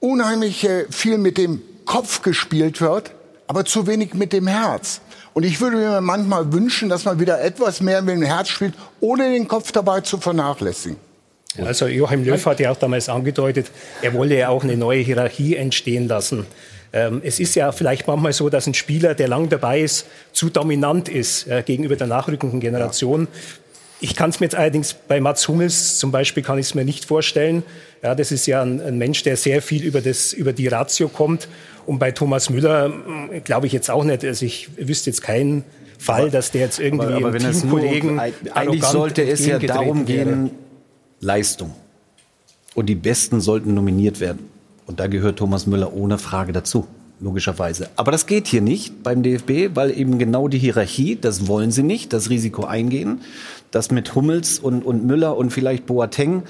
unheimlich äh, viel mit dem Kopf gespielt wird, aber zu wenig mit dem Herz. Und ich würde mir manchmal wünschen, dass man wieder etwas mehr mit dem Herz spielt, ohne den Kopf dabei zu vernachlässigen. Also Joachim Löw hat ja auch damals angedeutet, er wolle ja auch eine neue Hierarchie entstehen lassen. Ähm, es ist ja vielleicht manchmal so, dass ein Spieler, der lang dabei ist, zu dominant ist äh, gegenüber der nachrückenden Generation. Ich kann es mir jetzt allerdings bei Mats Hummels zum Beispiel kann ich es mir nicht vorstellen. Ja, das ist ja ein, ein, Mensch, der sehr viel über, das, über die Ratio kommt. Und bei Thomas Müller mm, glaube ich jetzt auch nicht. Also ich wüsste jetzt keinen Fall, aber, dass der jetzt irgendwie aber, aber wenn Teamkollegen eigentlich sollte es ja darum gehen, Leistung. Und die Besten sollten nominiert werden. Und da gehört Thomas Müller ohne Frage dazu logischerweise. Aber das geht hier nicht beim DFB, weil eben genau die Hierarchie, das wollen sie nicht, das Risiko eingehen, dass mit Hummels und, und Müller und vielleicht Boateng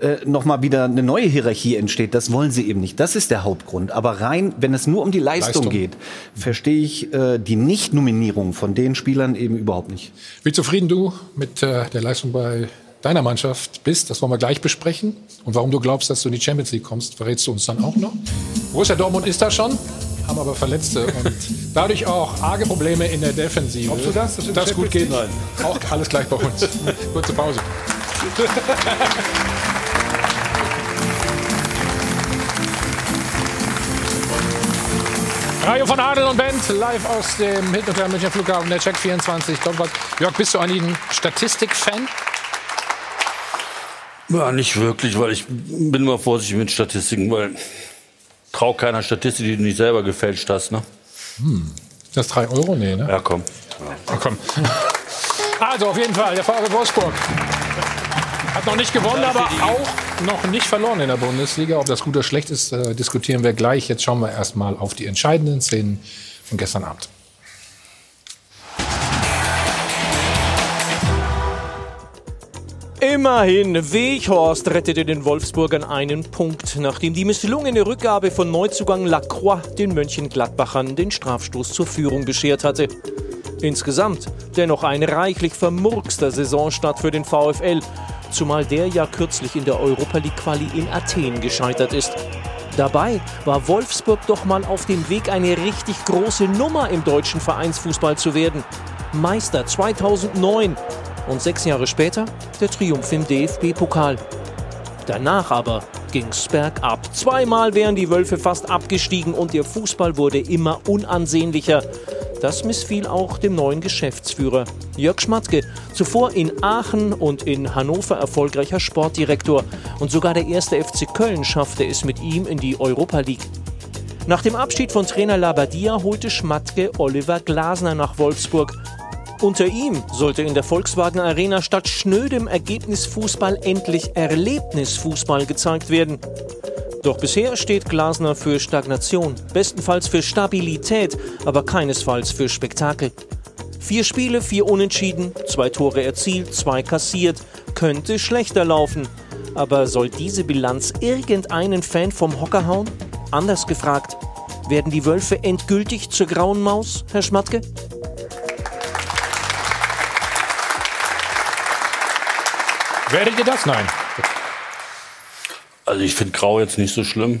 äh, nochmal wieder eine neue Hierarchie entsteht. Das wollen sie eben nicht. Das ist der Hauptgrund. Aber rein, wenn es nur um die Leistung, Leistung. geht, verstehe ich äh, die Nicht-Nominierung von den Spielern eben überhaupt nicht. Wie zufrieden du mit äh, der Leistung bei deiner Mannschaft bist, das wollen wir gleich besprechen. Und warum du glaubst, dass du in die Champions League kommst, verrätst du uns dann auch noch. Borussia Dortmund ist da schon, haben aber Verletzte und dadurch auch arge Probleme in der Defensive. Glaubst du das? Dass das gut geht? Nein. Auch alles gleich bei uns. Kurze Pause. Radio von Adel und Bent, live aus dem Hilton München Flughafen, der Check 24. Jörg, bist du eigentlich ein Statistik-Fan? Ja, nicht wirklich, weil ich bin immer vorsichtig mit Statistiken, weil trau keiner Statistik, die du nicht selber gefälscht hast. Ne? Hm. Das 3 Euro? Nee, ne? Ja, komm. Ja. Oh, komm. [laughs] Also auf jeden Fall, der VfB Wolfsburg hat noch nicht gewonnen, aber auch noch nicht verloren in der Bundesliga. Ob das gut oder schlecht ist, äh, diskutieren wir gleich. Jetzt schauen wir erstmal auf die entscheidenden Szenen von gestern Abend. Immerhin, Weghorst rettete den Wolfsburgern einen Punkt, nachdem die misslungene Rückgabe von Neuzugang Lacroix den Mönchengladbachern den Strafstoß zur Führung beschert hatte. Insgesamt dennoch ein reichlich vermurkster Saisonstart für den VfL, zumal der ja kürzlich in der Europa League Quali in Athen gescheitert ist. Dabei war Wolfsburg doch mal auf dem Weg, eine richtig große Nummer im deutschen Vereinsfußball zu werden. Meister 2009 und sechs Jahre später der Triumph im DFB-Pokal. Danach aber ging's bergab. Zweimal wären die Wölfe fast abgestiegen und ihr Fußball wurde immer unansehnlicher. Das missfiel auch dem neuen Geschäftsführer Jörg Schmatke, zuvor in Aachen und in Hannover erfolgreicher Sportdirektor. Und sogar der erste FC Köln schaffte es mit ihm in die Europa League. Nach dem Abschied von Trainer Labadia holte Schmatke Oliver Glasner nach Wolfsburg unter ihm sollte in der Volkswagen Arena statt schnödem Ergebnisfußball endlich Erlebnisfußball gezeigt werden. Doch bisher steht Glasner für Stagnation, bestenfalls für Stabilität, aber keinesfalls für Spektakel. Vier Spiele, vier Unentschieden, zwei Tore erzielt, zwei kassiert, könnte schlechter laufen. Aber soll diese Bilanz irgendeinen Fan vom Hocker hauen? Anders gefragt, werden die Wölfe endgültig zur grauen Maus, Herr Schmatke? Werdet ihr das? Nein. Also ich finde Grau jetzt nicht so schlimm.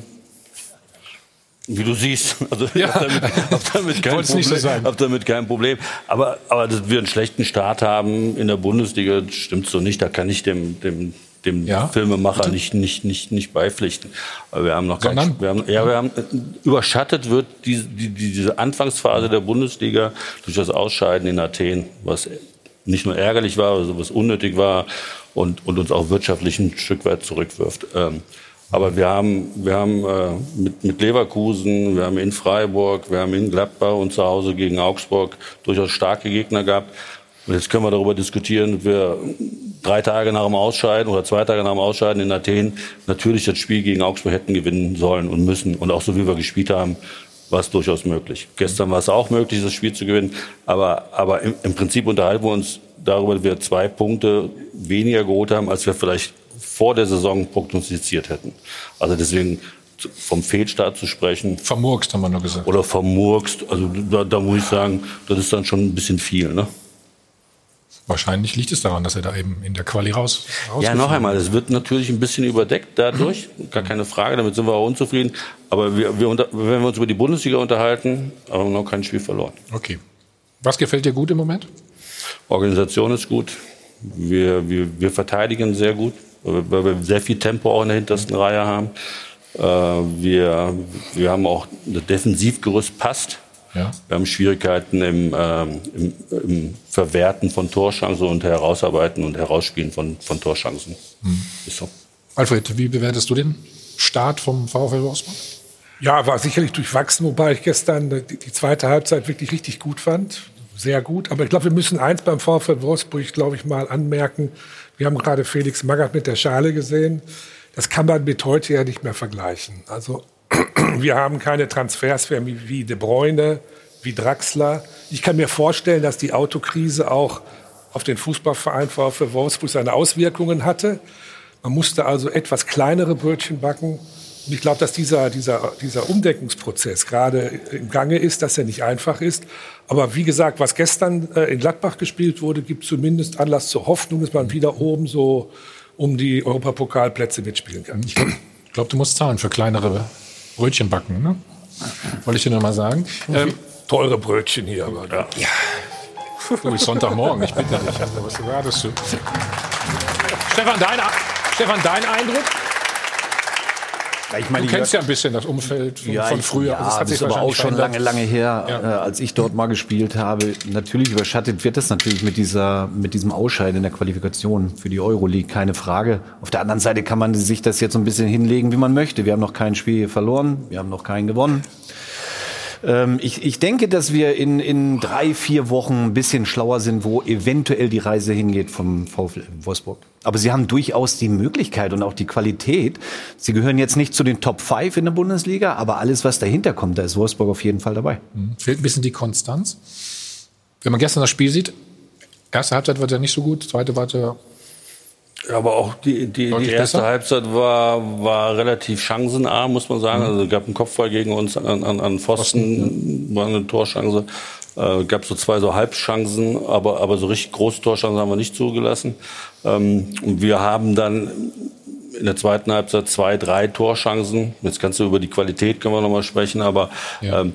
Wie du siehst, [laughs] also ja. hab damit, hab damit, kein Problem, nicht so sein. hab damit kein Problem. Aber, aber dass wir einen schlechten Start haben in der Bundesliga, stimmt so nicht. Da kann ich dem, dem, dem ja, Filmemacher nicht, nicht, nicht, nicht beipflichten. Aber wir haben noch Sondern? kein, wir haben, ja, wir haben, überschattet wird die, die, diese Anfangsphase der Bundesliga durch das Ausscheiden in Athen, was nicht nur ärgerlich war, also was unnötig war und, und uns auch wirtschaftlich ein Stück weit zurückwirft. Ähm, aber wir haben, wir haben äh, mit, mit Leverkusen, wir haben in Freiburg, wir haben in Gladbach und zu Hause gegen Augsburg durchaus starke Gegner gehabt. Und jetzt können wir darüber diskutieren, wir drei Tage nach dem Ausscheiden oder zwei Tage nach dem Ausscheiden in Athen natürlich das Spiel gegen Augsburg hätten gewinnen sollen und müssen. Und auch so wie wir gespielt haben, war es durchaus möglich. Gestern war es auch möglich, das Spiel zu gewinnen. Aber, aber im, im Prinzip unterhalten wir uns darüber, dass wir zwei Punkte weniger geholt haben, als wir vielleicht vor der Saison prognostiziert hätten. Also deswegen vom Fehlstart zu sprechen. Vermurkst, haben wir nur gesagt. Oder vermurkst. Also da, da muss ich sagen, das ist dann schon ein bisschen viel. Ne? Wahrscheinlich liegt es daran, dass er da eben in der Quali raus. Ja, noch einmal, es wird natürlich ein bisschen überdeckt dadurch, mhm. gar keine Frage, damit sind wir auch unzufrieden. Aber wir, wir unter, wenn wir uns über die Bundesliga unterhalten, haben wir noch kein Spiel verloren. Okay. Was gefällt dir gut im Moment? Organisation ist gut. Wir, wir, wir verteidigen sehr gut, weil wir sehr viel Tempo auch in der hintersten Reihe haben. Äh, wir, wir haben auch das Defensivgerüst passt. Ja. Wir haben Schwierigkeiten im, ähm, im, im, Verwerten von Torchancen und Herausarbeiten und Herausspielen von, von Torchancen. Mhm. Ist so. Alfred, wie bewertest du den Start vom VfL Wolfsburg? Ja, war sicherlich durchwachsen, wobei ich gestern die, die zweite Halbzeit wirklich richtig gut fand. Sehr gut. Aber ich glaube, wir müssen eins beim VfL Wolfsburg, glaube ich, mal anmerken. Wir haben gerade Felix Magath mit der Schale gesehen. Das kann man mit heute ja nicht mehr vergleichen. Also wir haben keine Transfers wie De Bruyne, wie Draxler. Ich kann mir vorstellen, dass die Autokrise auch auf den Fußballverein VfL Wolfsburg seine Auswirkungen hatte. Man musste also etwas kleinere Brötchen backen. Und ich glaube, dass dieser, dieser, dieser Umdeckungsprozess gerade im Gange ist, dass er nicht einfach ist. Aber wie gesagt, was gestern äh, in Gladbach gespielt wurde, gibt zumindest Anlass zur Hoffnung, dass man wieder oben so um die Europapokalplätze mitspielen kann. Ich glaube, glaub, du musst zahlen für kleinere Brötchen backen, ne? Wollte ich dir nur mal sagen. Ähm, teure Brötchen hier, aber ja. ja. So wie Sonntagmorgen, ich bitte dich. Also, was erwartest du? Stefan, dein, Stefan, dein Eindruck? Ich meine, du kennst ja ein bisschen das Umfeld von, ja, von früher. Ja, das, hat sich das ist aber auch schon lange, lange her, ja. äh, als ich dort mal gespielt habe. Natürlich überschattet wird das natürlich mit dieser, mit diesem Ausscheiden in der Qualifikation für die Euroleague, keine Frage. Auf der anderen Seite kann man sich das jetzt so ein bisschen hinlegen, wie man möchte. Wir haben noch kein Spiel verloren, wir haben noch keinen gewonnen. Ähm, ich, ich denke, dass wir in, in drei, vier Wochen ein bisschen schlauer sind, wo eventuell die Reise hingeht vom VfL Wolfsburg. Aber sie haben durchaus die Möglichkeit und auch die Qualität. Sie gehören jetzt nicht zu den Top 5 in der Bundesliga, aber alles, was dahinter kommt, da ist Wolfsburg auf jeden Fall dabei. Mhm. Fehlt ein bisschen die Konstanz. Wenn man gestern das Spiel sieht, erste Halbzeit war ja nicht so gut, zweite war ja aber auch die, die, die erste besser? Halbzeit war, war relativ chancenarm, muss man sagen. Mhm. Also es gab einen Kopfball gegen uns an, an, an Pfosten, ja. war eine Torchance. Äh, gab so zwei so Halbchancen, aber, aber so richtig große Torchancen haben wir nicht zugelassen. Ähm, und wir haben dann in der zweiten Halbzeit zwei, drei Torchancen. Jetzt kannst du über die Qualität können wir noch mal sprechen, aber ja. ähm,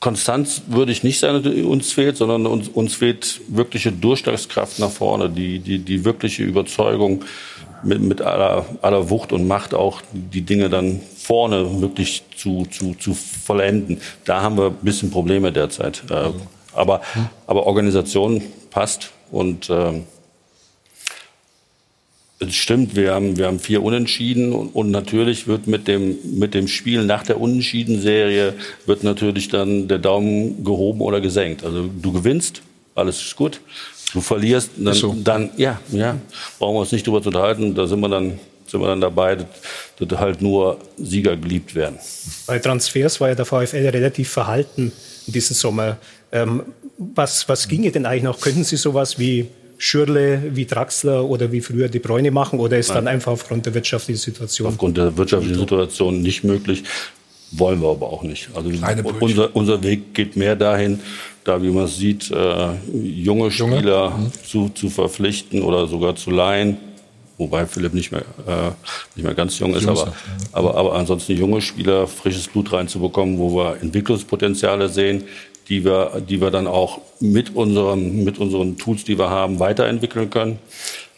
Konstanz würde ich nicht sagen, uns fehlt, sondern uns, uns fehlt wirkliche Durchschlagskraft nach vorne, die, die, die wirkliche Überzeugung mit, mit aller, aller Wucht und Macht auch die Dinge dann vorne wirklich zu, zu, zu vollenden. Da haben wir ein bisschen Probleme derzeit. Äh, aber, aber Organisation passt und äh, es stimmt, wir haben, wir haben vier Unentschieden und, und, natürlich wird mit dem, mit dem Spiel nach der Unentschieden-Serie wird natürlich dann der Daumen gehoben oder gesenkt. Also du gewinnst, alles ist gut. Du verlierst, dann, so. dann ja, ja, brauchen wir uns nicht drüber zu unterhalten. Da sind wir dann, sind wir dann dabei, dass, dass halt nur Sieger geliebt werden. Bei Transfers war ja der VfL relativ verhalten in diesem Sommer. Ähm, was, was ginge denn eigentlich noch? Könnten Sie sowas wie Schürle wie Draxler oder wie früher die Bräune machen oder ist Nein. dann einfach aufgrund der wirtschaftlichen Situation? Aufgrund der wirtschaftlichen Situation nicht möglich, wollen wir aber auch nicht. Also unser, unser Weg geht mehr dahin, da wie man sieht, äh, junge Spieler Junge? Mhm. zu, zu verpflichten oder sogar zu leihen. Wobei Philipp nicht mehr, äh, nicht mehr ganz jung ist, aber, aber, aber ansonsten junge Spieler, frisches Blut reinzubekommen, wo wir Entwicklungspotenziale sehen, die wir, die wir dann auch mit unseren, mit unseren Tools, die wir haben, weiterentwickeln können.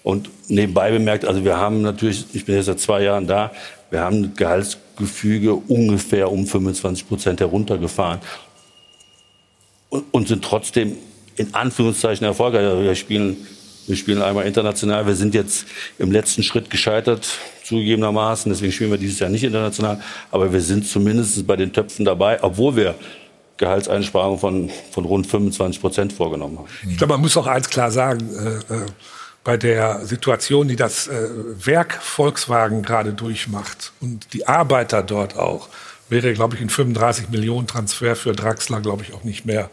Und nebenbei bemerkt, also wir haben natürlich, ich bin jetzt seit zwei Jahren da, wir haben Gehaltsgefüge ungefähr um 25 Prozent heruntergefahren und, und sind trotzdem in Anführungszeichen erfolgreich. Also wir spielen, wir spielen einmal international. Wir sind jetzt im letzten Schritt gescheitert, zugegebenermaßen. Deswegen spielen wir dieses Jahr nicht international. Aber wir sind zumindest bei den Töpfen dabei, obwohl wir Gehaltseinsparungen von, von rund 25 Prozent vorgenommen haben. Ich glaube, man muss auch eins klar sagen. Äh, äh, bei der Situation, die das äh, Werk Volkswagen gerade durchmacht und die Arbeiter dort auch, wäre, glaube ich, ein 35 Millionen Transfer für Draxler, glaube ich, auch nicht mehr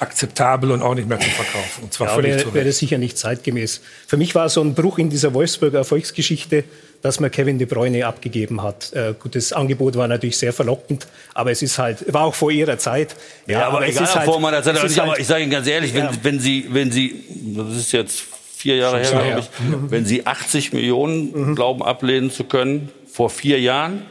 akzeptabel und auch nicht mehr zu verkaufen. Und zwar ja, völlig wäre, wäre sicher nicht zeitgemäß. Für mich war so ein Bruch in dieser Wolfsburger Erfolgsgeschichte, dass man Kevin De Bruyne abgegeben hat. Äh, gut, das Angebot war natürlich sehr verlockend, aber es ist halt, war auch vor ihrer Zeit. Ja, ja aber, aber egal, halt, vor meiner Zeit. Halt, ich sage Ihnen ganz ehrlich, wenn, ja. wenn Sie, wenn Sie, das ist jetzt vier Jahre her, glaube ich, wenn Sie 80 Millionen mhm. glauben ablehnen zu können, vor vier Jahren,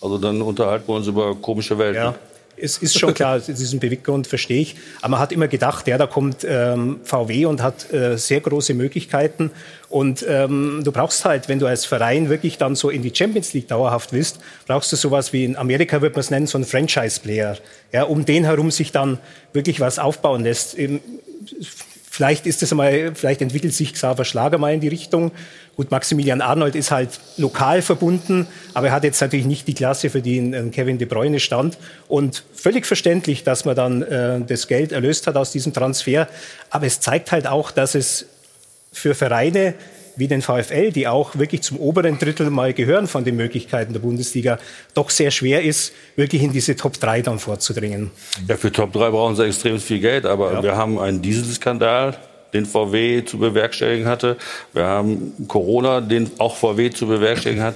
also dann unterhalten wir uns über komische Welten. Ja. es ist schon klar, diesen Beweggrund verstehe ich. Aber man hat immer gedacht, ja, da kommt ähm, VW und hat äh, sehr große Möglichkeiten. Und ähm, du brauchst halt, wenn du als Verein wirklich dann so in die Champions League dauerhaft willst, brauchst du sowas wie in Amerika wird man es nennen, so ein Franchise-Player, ja, um den herum sich dann wirklich was aufbauen lässt. Vielleicht ist es mal, vielleicht entwickelt sich Xaver Schlager mal in die Richtung. Gut, Maximilian Arnold ist halt lokal verbunden, aber er hat jetzt natürlich nicht die Klasse, für die ein Kevin De Bruyne stand. Und völlig verständlich, dass man dann äh, das Geld erlöst hat aus diesem Transfer. Aber es zeigt halt auch, dass es für Vereine wie den VfL, die auch wirklich zum oberen Drittel mal gehören von den Möglichkeiten der Bundesliga, doch sehr schwer ist, wirklich in diese Top 3 dann vorzudringen. Ja, für Top 3 brauchen sie extrem viel Geld, aber ja. wir haben einen Dieselskandal, den VW zu bewerkstelligen hatte. Wir haben Corona, den auch VW zu bewerkstelligen hat.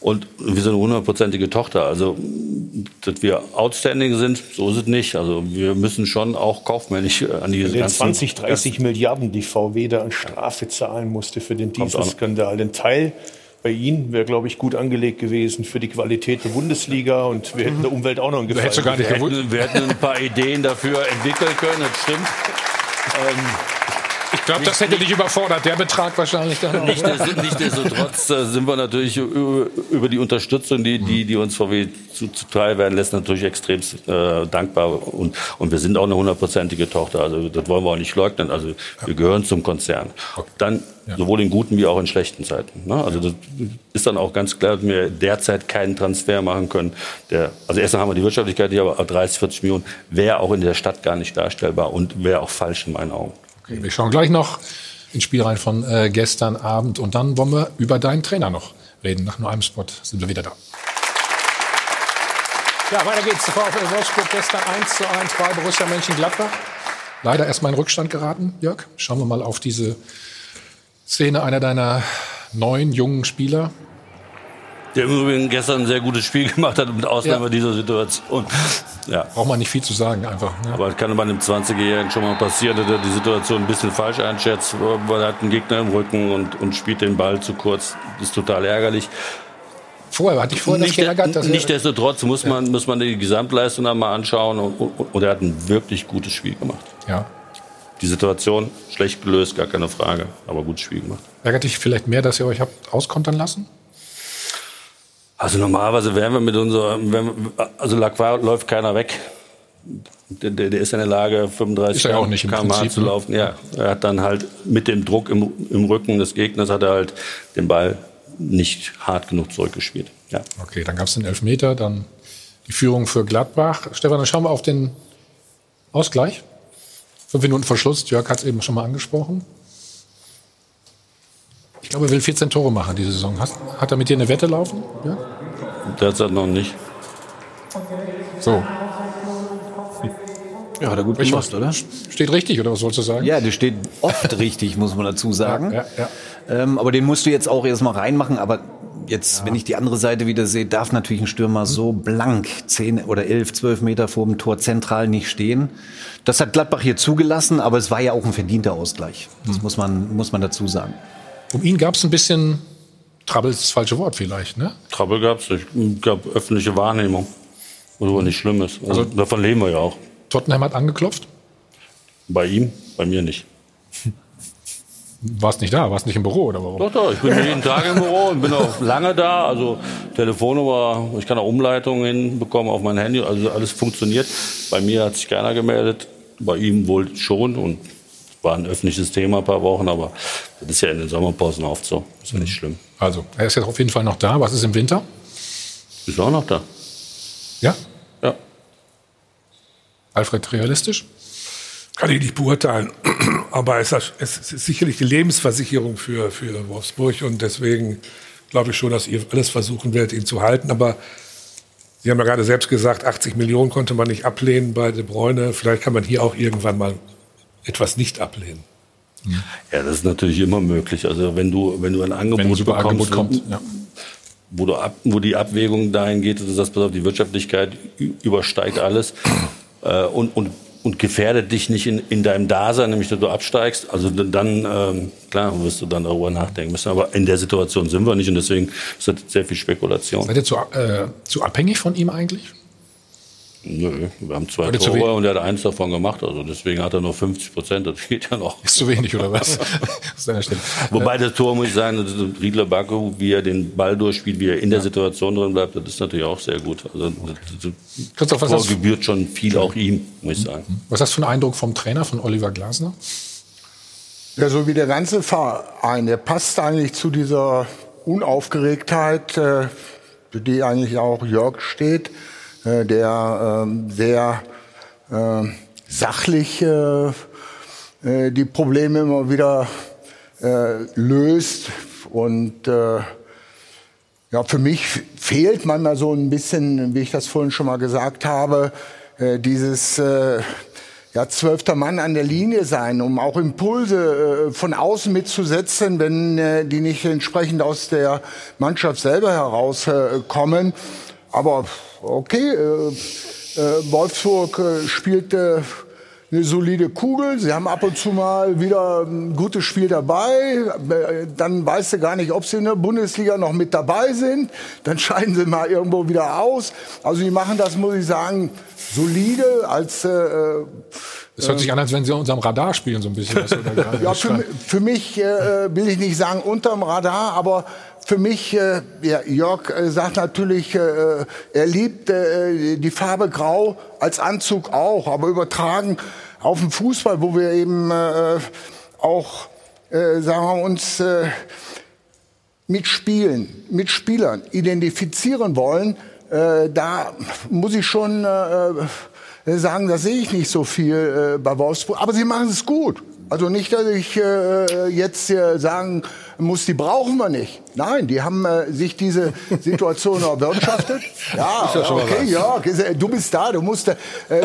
Und wir sind eine hundertprozentige Tochter. Also, dass wir outstanding sind, so ist es nicht. Also, wir müssen schon auch kaufmännisch äh, an diese ganzen... 20, 30 Milliarden, die VW da an Strafe zahlen musste für den Dieselskandal. Den Teil bei Ihnen wäre, glaube ich, gut angelegt gewesen für die Qualität der Bundesliga und wir hätten der Umwelt auch noch einen Gefallen. Wir, hätten, wir hätten ein paar Ideen dafür entwickeln können, das stimmt. Ähm, ich glaube, das hätte dich überfordert, der Betrag wahrscheinlich dann. Nichtsdestotrotz äh, sind wir natürlich über die Unterstützung, die, die, die uns VW zuteil werden lässt, natürlich extrem äh, dankbar. Und, und wir sind auch eine hundertprozentige Tochter. Also das wollen wir auch nicht leugnen. Also wir gehören zum Konzern. Dann sowohl in guten wie auch in schlechten Zeiten. Ne? Also das ist dann auch ganz klar, dass wir derzeit keinen Transfer machen können. Der, also erstmal haben wir die Wirtschaftlichkeit hier, aber 30, 40 Millionen wäre auch in der Stadt gar nicht darstellbar und wäre auch falsch in meinen Augen. Okay, wir schauen gleich noch ins Spiel rein von äh, gestern Abend und dann wollen wir über deinen Trainer noch reden. Nach nur einem Spot sind wir wieder da. Ja, weiter geht's. VfL Wolfsburg gestern 1 zu 1 bei Borussia Mönchengladbach. Leider erstmal in Rückstand geraten, Jörg. Schauen wir mal auf diese Szene einer deiner neuen jungen Spieler. Der im Übrigen gestern ein sehr gutes Spiel [laughs] gemacht hat mit Ausnahme ja. dieser Situation. Ja. Braucht man nicht viel zu sagen, einfach. Ne? Aber es kann bei einem 20-Jährigen schon mal passieren, dass er die Situation ein bisschen falsch einschätzt, weil er hat einen Gegner im Rücken und, und spielt den Ball zu kurz. Das ist total ärgerlich. Vorher hatte ich vorher nicht, geärgert, dass Nichtsdestotrotz muss man, ja. muss man die Gesamtleistung einmal anschauen und, und, und, er hat ein wirklich gutes Spiel gemacht. Ja. Die Situation schlecht gelöst, gar keine Frage, aber gutes Spiel gemacht. Ärgert dich vielleicht mehr, dass ihr euch habt auskontern lassen? Also normalerweise wären wir mit unserer, also Lacroix läuft keiner weg. Der, der, der, ist in der Lage, 35 km/h zu ne? laufen. Ja, er hat dann halt mit dem Druck im, im Rücken des Gegners hat er halt den Ball nicht hart genug zurückgespielt. Ja. Okay, dann gab es den Elfmeter, dann die Führung für Gladbach. Stefan, dann schauen wir auf den Ausgleich. Fünf Minuten Verschluss. Jörg hat es eben schon mal angesprochen. Ich glaube, er will 14 Tore machen diese Saison. Hast, hat er mit dir eine Wette laufen? Ja? Derzeit noch nicht. So. Ja, hat er gut gemacht, oder? Steht richtig, oder was sollst du sagen? Ja, der steht oft [laughs] richtig, muss man dazu sagen. Ja, ja, ja. Ähm, aber den musst du jetzt auch erstmal reinmachen. Aber jetzt, ja. wenn ich die andere Seite wieder sehe, darf natürlich ein Stürmer so blank 10 oder 11, 12 Meter vor dem Tor zentral nicht stehen. Das hat Gladbach hier zugelassen, aber es war ja auch ein verdienter Ausgleich. Das hm. muss, man, muss man dazu sagen. Um ihn gab es ein bisschen Trouble ist das falsche Wort vielleicht, ne? Trouble gab es nicht. Es gab öffentliche Wahrnehmung, was aber nicht schlimm ist. Also, also, davon leben wir ja auch. Tottenham hat angeklopft? Bei ihm, bei mir nicht. Warst nicht da, warst nicht im Büro oder warum? Doch, doch, ich bin [laughs] jeden Tag im Büro und bin auch lange da. Also Telefonnummer, ich kann auch Umleitungen hinbekommen auf mein Handy. Also alles funktioniert. Bei mir hat sich keiner gemeldet, bei ihm wohl schon und war ein öffentliches Thema ein paar Wochen, aber das ist ja in den Sommerpausen oft so. Ist ja nicht mhm. schlimm. Also, er ist jetzt auf jeden Fall noch da. Was ist im Winter? Ist auch noch da. Ja? Ja. Alfred, realistisch? Kann ich nicht beurteilen. [clears throat] Aber es ist, sicherlich die Lebensversicherung für, für Wolfsburg und deswegen glaube ich schon, dass ihr alles versuchen werdet, ihn zu halten. Aber Sie haben ja gerade selbst gesagt, 80 Millionen konnte man nicht ablehnen bei De Bruyne. Vielleicht kann man hier auch irgendwann mal etwas nicht ablehnen. Ja, das ist natürlich immer möglich. Also wenn du, wenn du ein Angebot wenn bekommst, Angebot kommt, ja. wo, du ab, wo die Abwägung dahin geht, dass du sagst, pass auf, die Wirtschaftlichkeit übersteigt alles äh, und, und, und gefährdet dich nicht in, in deinem Dasein, nämlich dass du absteigst, also dann, ähm, klar, wirst du dann darüber nachdenken müssen. Aber in der Situation sind wir nicht und deswegen ist das sehr viel Spekulation. Seid ihr zu, äh, zu abhängig von ihm eigentlich? Nö, wir haben zwei Tore und er hat eins davon gemacht. Also deswegen hat er nur 50 Prozent. Das geht ja noch. Ist zu wenig, oder was? [laughs] Wobei das Tor, muss ich sagen, das ist Riedler Baku, wie er den Ball durchspielt, wie er in der Situation drin bleibt, das ist natürlich auch sehr gut. Also das, das Tor gebührt schon viel auch ihm, muss ich sagen. was hast du für einen Eindruck vom Trainer, von Oliver Glasner? Ja, so wie der ganze Verein, der passt eigentlich zu dieser Unaufgeregtheit, äh, für die eigentlich auch Jörg steht, äh, der ähm, sehr äh, sachlich äh, äh, die Probleme immer wieder äh, löst. Und äh, ja, für mich fehlt manchmal so ein bisschen, wie ich das vorhin schon mal gesagt habe, äh, dieses äh, ja, zwölfter Mann an der Linie sein, um auch Impulse äh, von außen mitzusetzen, wenn äh, die nicht entsprechend aus der Mannschaft selber herauskommen. Äh. Aber okay, äh, äh, Wolfsburg äh, spielte eine solide Kugel. Sie haben ab und zu mal wieder ein gutes Spiel dabei. Äh, Dann weißt du gar nicht, ob sie in der Bundesliga noch mit dabei sind. Dann scheiden sie mal irgendwo wieder aus. Also die machen das, muss ich sagen, solide als äh, Das hört sich an, als wenn sie unter unserem Radar spielen, so ein bisschen. [laughs] Ja, für, für mich äh, will ich nicht sagen unterm Radar, aber für mich, äh, ja, Jörg äh, sagt natürlich, äh, er liebt äh, die Farbe Grau als Anzug auch, aber übertragen auf den Fußball, wo wir eben äh, auch, äh, sagen wir uns, äh, mit Spielen, mit Spielern identifizieren wollen, äh, da muss ich schon äh, sagen, da sehe ich nicht so viel äh, bei Wolfsburg. Aber sie machen es gut. Also nicht, dass ich äh, jetzt äh, sagen muss, die brauchen wir nicht. Nein, die haben äh, sich diese Situation [laughs] erwirtschaftet. Ja, okay, ja, du bist da, du musst äh,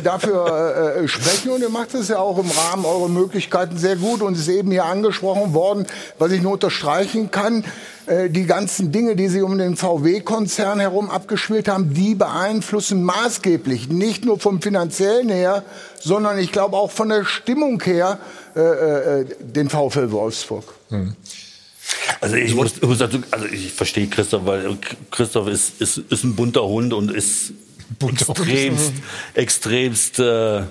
dafür äh, sprechen und ihr macht es ja auch im Rahmen eurer Möglichkeiten sehr gut und es ist eben hier angesprochen worden, was ich nur unterstreichen kann. Äh, die ganzen Dinge, die sie um den VW-Konzern herum abgespielt haben, die beeinflussen maßgeblich, nicht nur vom finanziellen her, sondern ich glaube auch von der Stimmung her, äh, äh, den VfL Wolfsburg. Also ich muss, ich muss dazu, also ich verstehe Christoph, weil Christoph ist, ist, ist ein bunter Hund und ist extremst, extremst äh,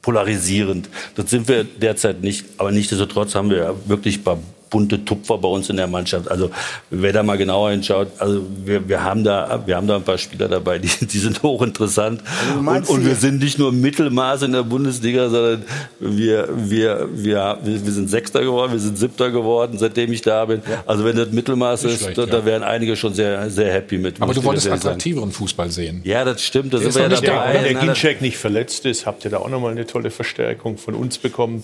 polarisierend. Das sind wir derzeit nicht, aber nichtsdestotrotz haben wir ja wirklich paar bunte Tupfer bei uns in der Mannschaft. Also wer da mal genauer hinschaut, also wir, wir haben da wir haben da ein paar Spieler dabei, die, die sind hochinteressant. und, meinst und du- wir sind nicht nur Mittelmaß in der Bundesliga, sondern wir, wir, wir, wir, wir sind Sechster geworden, wir sind Siebter geworden, seitdem ich da bin. Also wenn das Mittelmaß ist, schlecht, da, ja. da wären einige schon sehr, sehr happy mit. Aber du wolltest attraktiveren Fußball sehen. Ja, das stimmt, da sind ist ja dabei. Wenn der Na, das- Ginczek nicht verletzt ist, habt ihr da auch nochmal eine tolle Verstärkung von uns bekommen.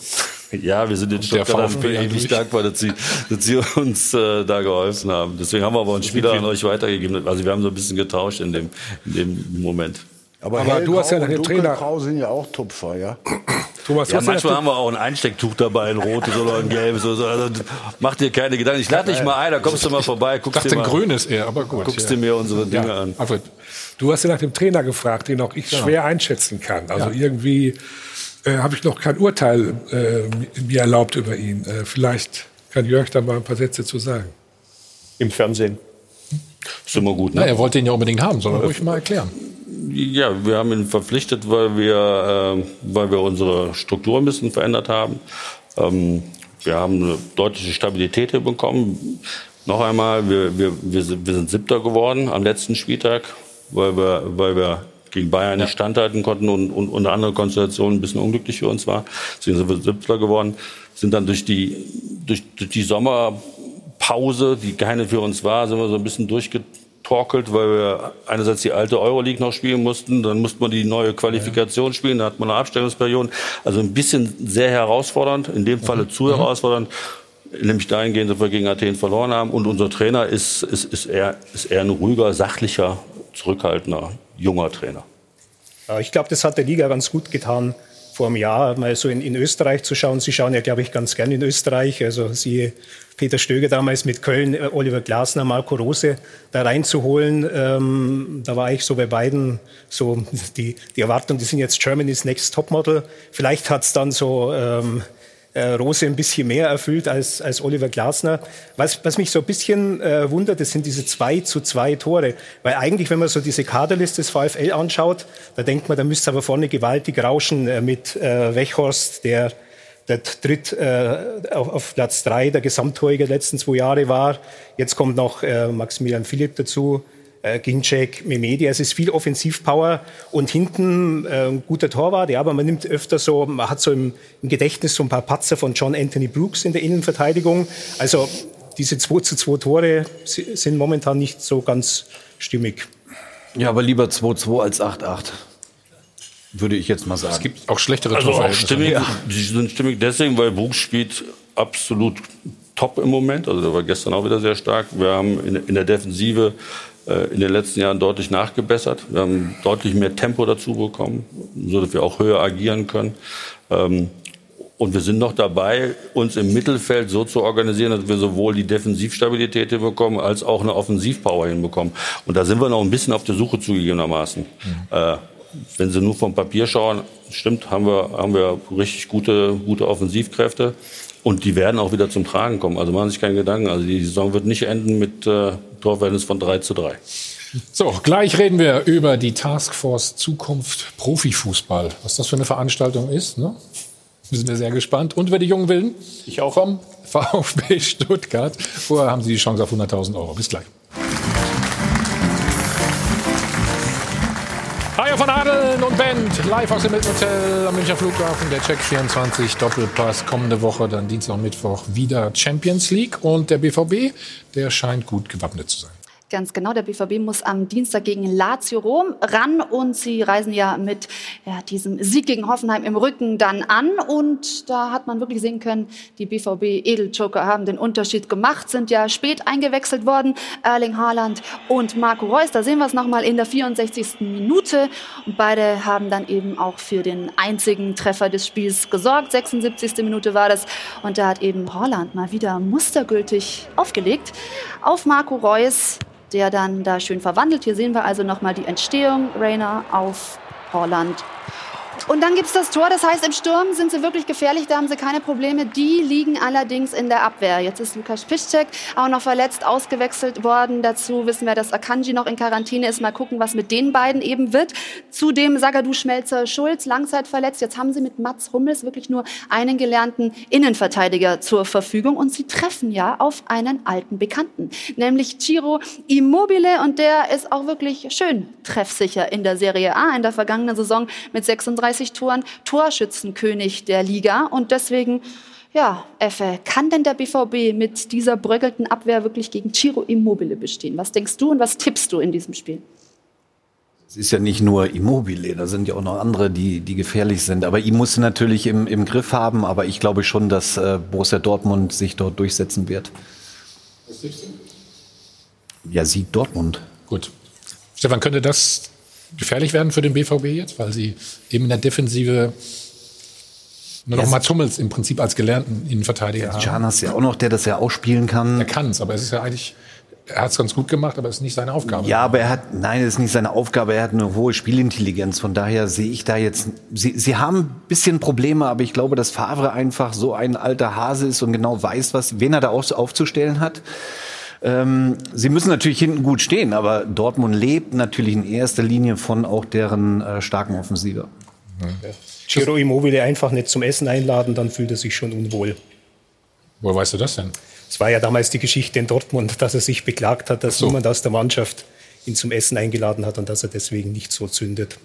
Ja, wir sind in der Stuttgart VfB ewig natürlich. dankbar, dass sie, dass sie uns äh, da geholfen haben. Deswegen haben wir aber einen Spieler an euch weitergegeben. Also wir haben so ein bisschen getauscht in dem, in dem Moment. Aber du hast ja den und Trainer- Dunkelgrau sind ja auch Tupfer, ja. Thomas, du Ja, hast ja manchmal haben wir auch ein Einstecktuch dabei, ein rotes oder ein gelbes. Oder so. Also mach dir keine Gedanken. Ich lade dich mal ein, da kommst du mal vorbei, Ich guckst dachte, dir ein mal, grünes eher, aber gut. guckst ja. dir mir unsere Dinge Ja. an. Alfred, Du hast ja nach dem Trainer gefragt, den auch ich schwer einschätzen kann. Also irgendwie äh, habe ich noch kein Urteil äh, mir erlaubt über ihn. Äh, vielleicht kann Jörg da mal ein paar Sätze zu sagen. Im Fernsehen. Ist immer gut, na, ne? er wollte ihn ja unbedingt haben, soll er ruhig mal erklären. Ja, wir haben ihn verpflichtet, weil wir, äh, weil wir unsere Struktur ein bisschen verändert haben. Ähm, wir haben eine deutliche Stabilität hier bekommen. Noch einmal, wir, wir, wir, sind, wir sind Siebter geworden am letzten Spieltag, weil wir, weil wir gegen Bayern nicht standhalten konnten und, und unter andere Konstellationen ein bisschen unglücklich für uns war. Deswegen sind wir Siebter geworden, sind dann durch die, durch, durch die Sommerpause, die keine für uns war, sind wir so ein bisschen durchgetorkelt, weil wir einerseits die alte Euroleague noch spielen mussten, dann musste man die neue Qualifikation spielen, da hat man eine Abstellungsperiode. Also ein bisschen sehr herausfordernd, in dem Falle zu herausfordernd. Nämlich dahingehend, dass wir gegen Athen verloren haben. Und unser Trainer ist, ist, ist, eher, ist eher ein ruhiger, sachlicher, zurückhaltender, junger Trainer. Ich glaube, das hat der Liga ganz gut getan, vor einem Jahr mal so in, in Österreich zu schauen. Sie schauen ja, glaube ich, ganz gern in Österreich. Also Sie, Peter Stöger damals mit Köln, äh, Oliver Glasner, Marco Rose da reinzuholen. Ähm, da war ich so bei beiden so [laughs] die, die Erwartung, die sind jetzt Germany's Next Topmodel. Vielleicht hat's dann so ähm, äh, Rose ein bisschen mehr erfüllt als, als Oliver Glasner. Was, was mich so ein bisschen äh, wundert, das sind diese zwei zu zwei Tore. Weil eigentlich, wenn man so diese Kaderliste des VfL anschaut, da denkt man, da müsste aber vorne gewaltig rauschen äh, mit äh, Wechhorst, der der tritt äh, auf, auf, Platz drei der Gesamttorjäger der letzten zwei Jahre war. Jetzt kommt noch äh, Maximilian Philipp dazu, äh, Ginczek, Memedi. Es ist viel Offensivpower und hinten äh, ein guter Torwart. Ja, aber man nimmt öfter so, man hat so im, im Gedächtnis so ein paar Patzer von John Anthony Brooks in der Innenverteidigung. Also diese 2 zu 2 Tore sind momentan nicht so ganz stimmig. Ja, aber lieber 2-2 als 8-8. Würde ich jetzt mal sagen. Es gibt auch schlechtere Also auch stimmig, die sind stimmig deswegen, weil Brooks spielt absolut top im Moment. Also der war gestern auch wieder sehr stark. Wir haben in, in der Defensive äh, in den letzten Jahren deutlich nachgebessert. Wir haben deutlich mehr Tempo dazu bekommen, so dass wir auch höher agieren können. Ähm, und wir sind noch dabei, uns im Mittelfeld so zu organisieren, dass wir sowohl die Defensivstabilität hinbekommen, als auch eine Offensivpower hinbekommen. Und da sind wir noch ein bisschen auf der Suche zugegebenermaßen. Äh, wenn Sie nur vom Papier schauen, stimmt, haben wir, haben wir richtig gute, gute Offensivkräfte. Und die werden auch wieder zum Tragen kommen. Also machen Sie sich keine Gedanken. Also die Saison wird nicht enden mit äh, Torverhältnis von 3 zu 3. So, gleich reden wir über die Taskforce Zukunft Profifußball. Was das für eine Veranstaltung ist, ne? Wir sind ja sehr gespannt. Und über die jungen Wilden. Ich auch. Vom [laughs] VfB Stuttgart. Vorher haben Sie die Chance auf 100.000 Euro. Bis gleich. Von Adeln und Band, live aus dem Hilton Hotel am Münchner Flughafen. Der Check 24 Doppelpass kommende Woche, dann Dienstag und Mittwoch wieder Champions League. Und der BVB, der scheint gut gewappnet zu sein. Ganz genau, der BVB muss am Dienstag gegen Lazio Rom ran und sie reisen ja mit ja, diesem Sieg gegen Hoffenheim im Rücken dann an und da hat man wirklich sehen können, die BVB Edeljoker haben den Unterschied gemacht, sind ja spät eingewechselt worden, Erling Haaland und Marco Reus, da sehen wir es nochmal in der 64. Minute und beide haben dann eben auch für den einzigen Treffer des Spiels gesorgt, 76. Minute war das und da hat eben Haaland mal wieder mustergültig aufgelegt auf Marco Reus der dann da schön verwandelt. Hier sehen wir also nochmal die Entstehung. Rainer auf Holland. Und dann gibt's das Tor, das heißt, im Sturm sind sie wirklich gefährlich, da haben sie keine Probleme. Die liegen allerdings in der Abwehr. Jetzt ist Lukas Piszczek auch noch verletzt, ausgewechselt worden. Dazu wissen wir, dass Akanji noch in Quarantäne ist. Mal gucken, was mit den beiden eben wird. Zudem Sagadu Schmelzer Schulz, langzeitverletzt. Jetzt haben sie mit Mats Hummels wirklich nur einen gelernten Innenverteidiger zur Verfügung. Und sie treffen ja auf einen alten Bekannten, nämlich Ciro Immobile. Und der ist auch wirklich schön treffsicher in der Serie A in der vergangenen Saison mit 36 Toren Torschützenkönig der Liga. Und deswegen, ja, Effe, kann denn der BVB mit dieser bröckelten Abwehr wirklich gegen Ciro Immobile bestehen? Was denkst du und was tippst du in diesem Spiel? Es ist ja nicht nur Immobile, da sind ja auch noch andere, die, die gefährlich sind. Aber ihn muss natürlich im, im Griff haben. Aber ich glaube schon, dass äh, Borussia Dortmund sich dort durchsetzen wird. Was tippst du? Ja, Sieg Dortmund. Gut. Stefan, könnte das gefährlich werden für den BVB jetzt, weil sie eben in der Defensive nur noch Ja, Mats Hummels im Prinzip als gelernten Innenverteidiger haben. Can hast ja auch noch, der das ja auch spielen kann. Er kann es, aber es ist ja eigentlich, er hat es ganz gut gemacht, aber es ist nicht seine Aufgabe. Ja, aber er hat, nein, das ist nicht seine Aufgabe. Er hat eine hohe Spielintelligenz. Von daher sehe ich da jetzt, sie, sie haben ein bisschen Probleme, aber ich glaube, dass Favre einfach so ein alter Hase ist und genau weiß, was, wen er da auf, aufzustellen hat. Ähm, sie müssen natürlich hinten gut stehen, aber Dortmund lebt natürlich in erster Linie von auch deren äh, starken Offensive. Ciro Immobile einfach nicht zum Essen einladen, dann fühlt er sich schon unwohl. Woher weißt du das denn? Es war ja damals die Geschichte in Dortmund, dass er sich beklagt hat, dass so. niemand aus der Mannschaft ihn zum Essen eingeladen hat und dass er deswegen nicht so zündet.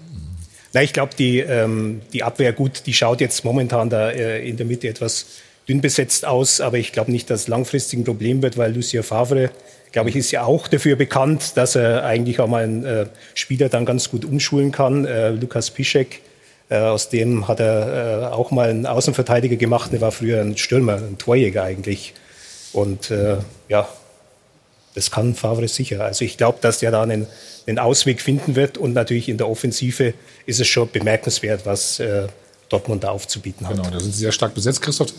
Na, ich glaube, die, ähm, die Abwehr, gut, die schaut jetzt momentan da äh, in der Mitte etwas dünn besetzt aus, aber ich glaube nicht, dass es langfristig ein Problem wird, weil Lucien Favre, glaube ich, ist ja auch dafür bekannt, dass er eigentlich auch mal einen äh, Spieler dann ganz gut umschulen kann. Äh, Lukas Piszek, äh, aus dem hat er äh, auch mal einen Außenverteidiger gemacht, der war früher ein Stürmer, ein Torjäger eigentlich. Und äh, ja, das kann Favre sicher. Also ich glaube, dass der da einen, einen Ausweg finden wird und natürlich in der Offensive ist es schon bemerkenswert, was äh, Dortmund da aufzubieten hat. Genau, da sind sie sehr stark besetzt, Christoph.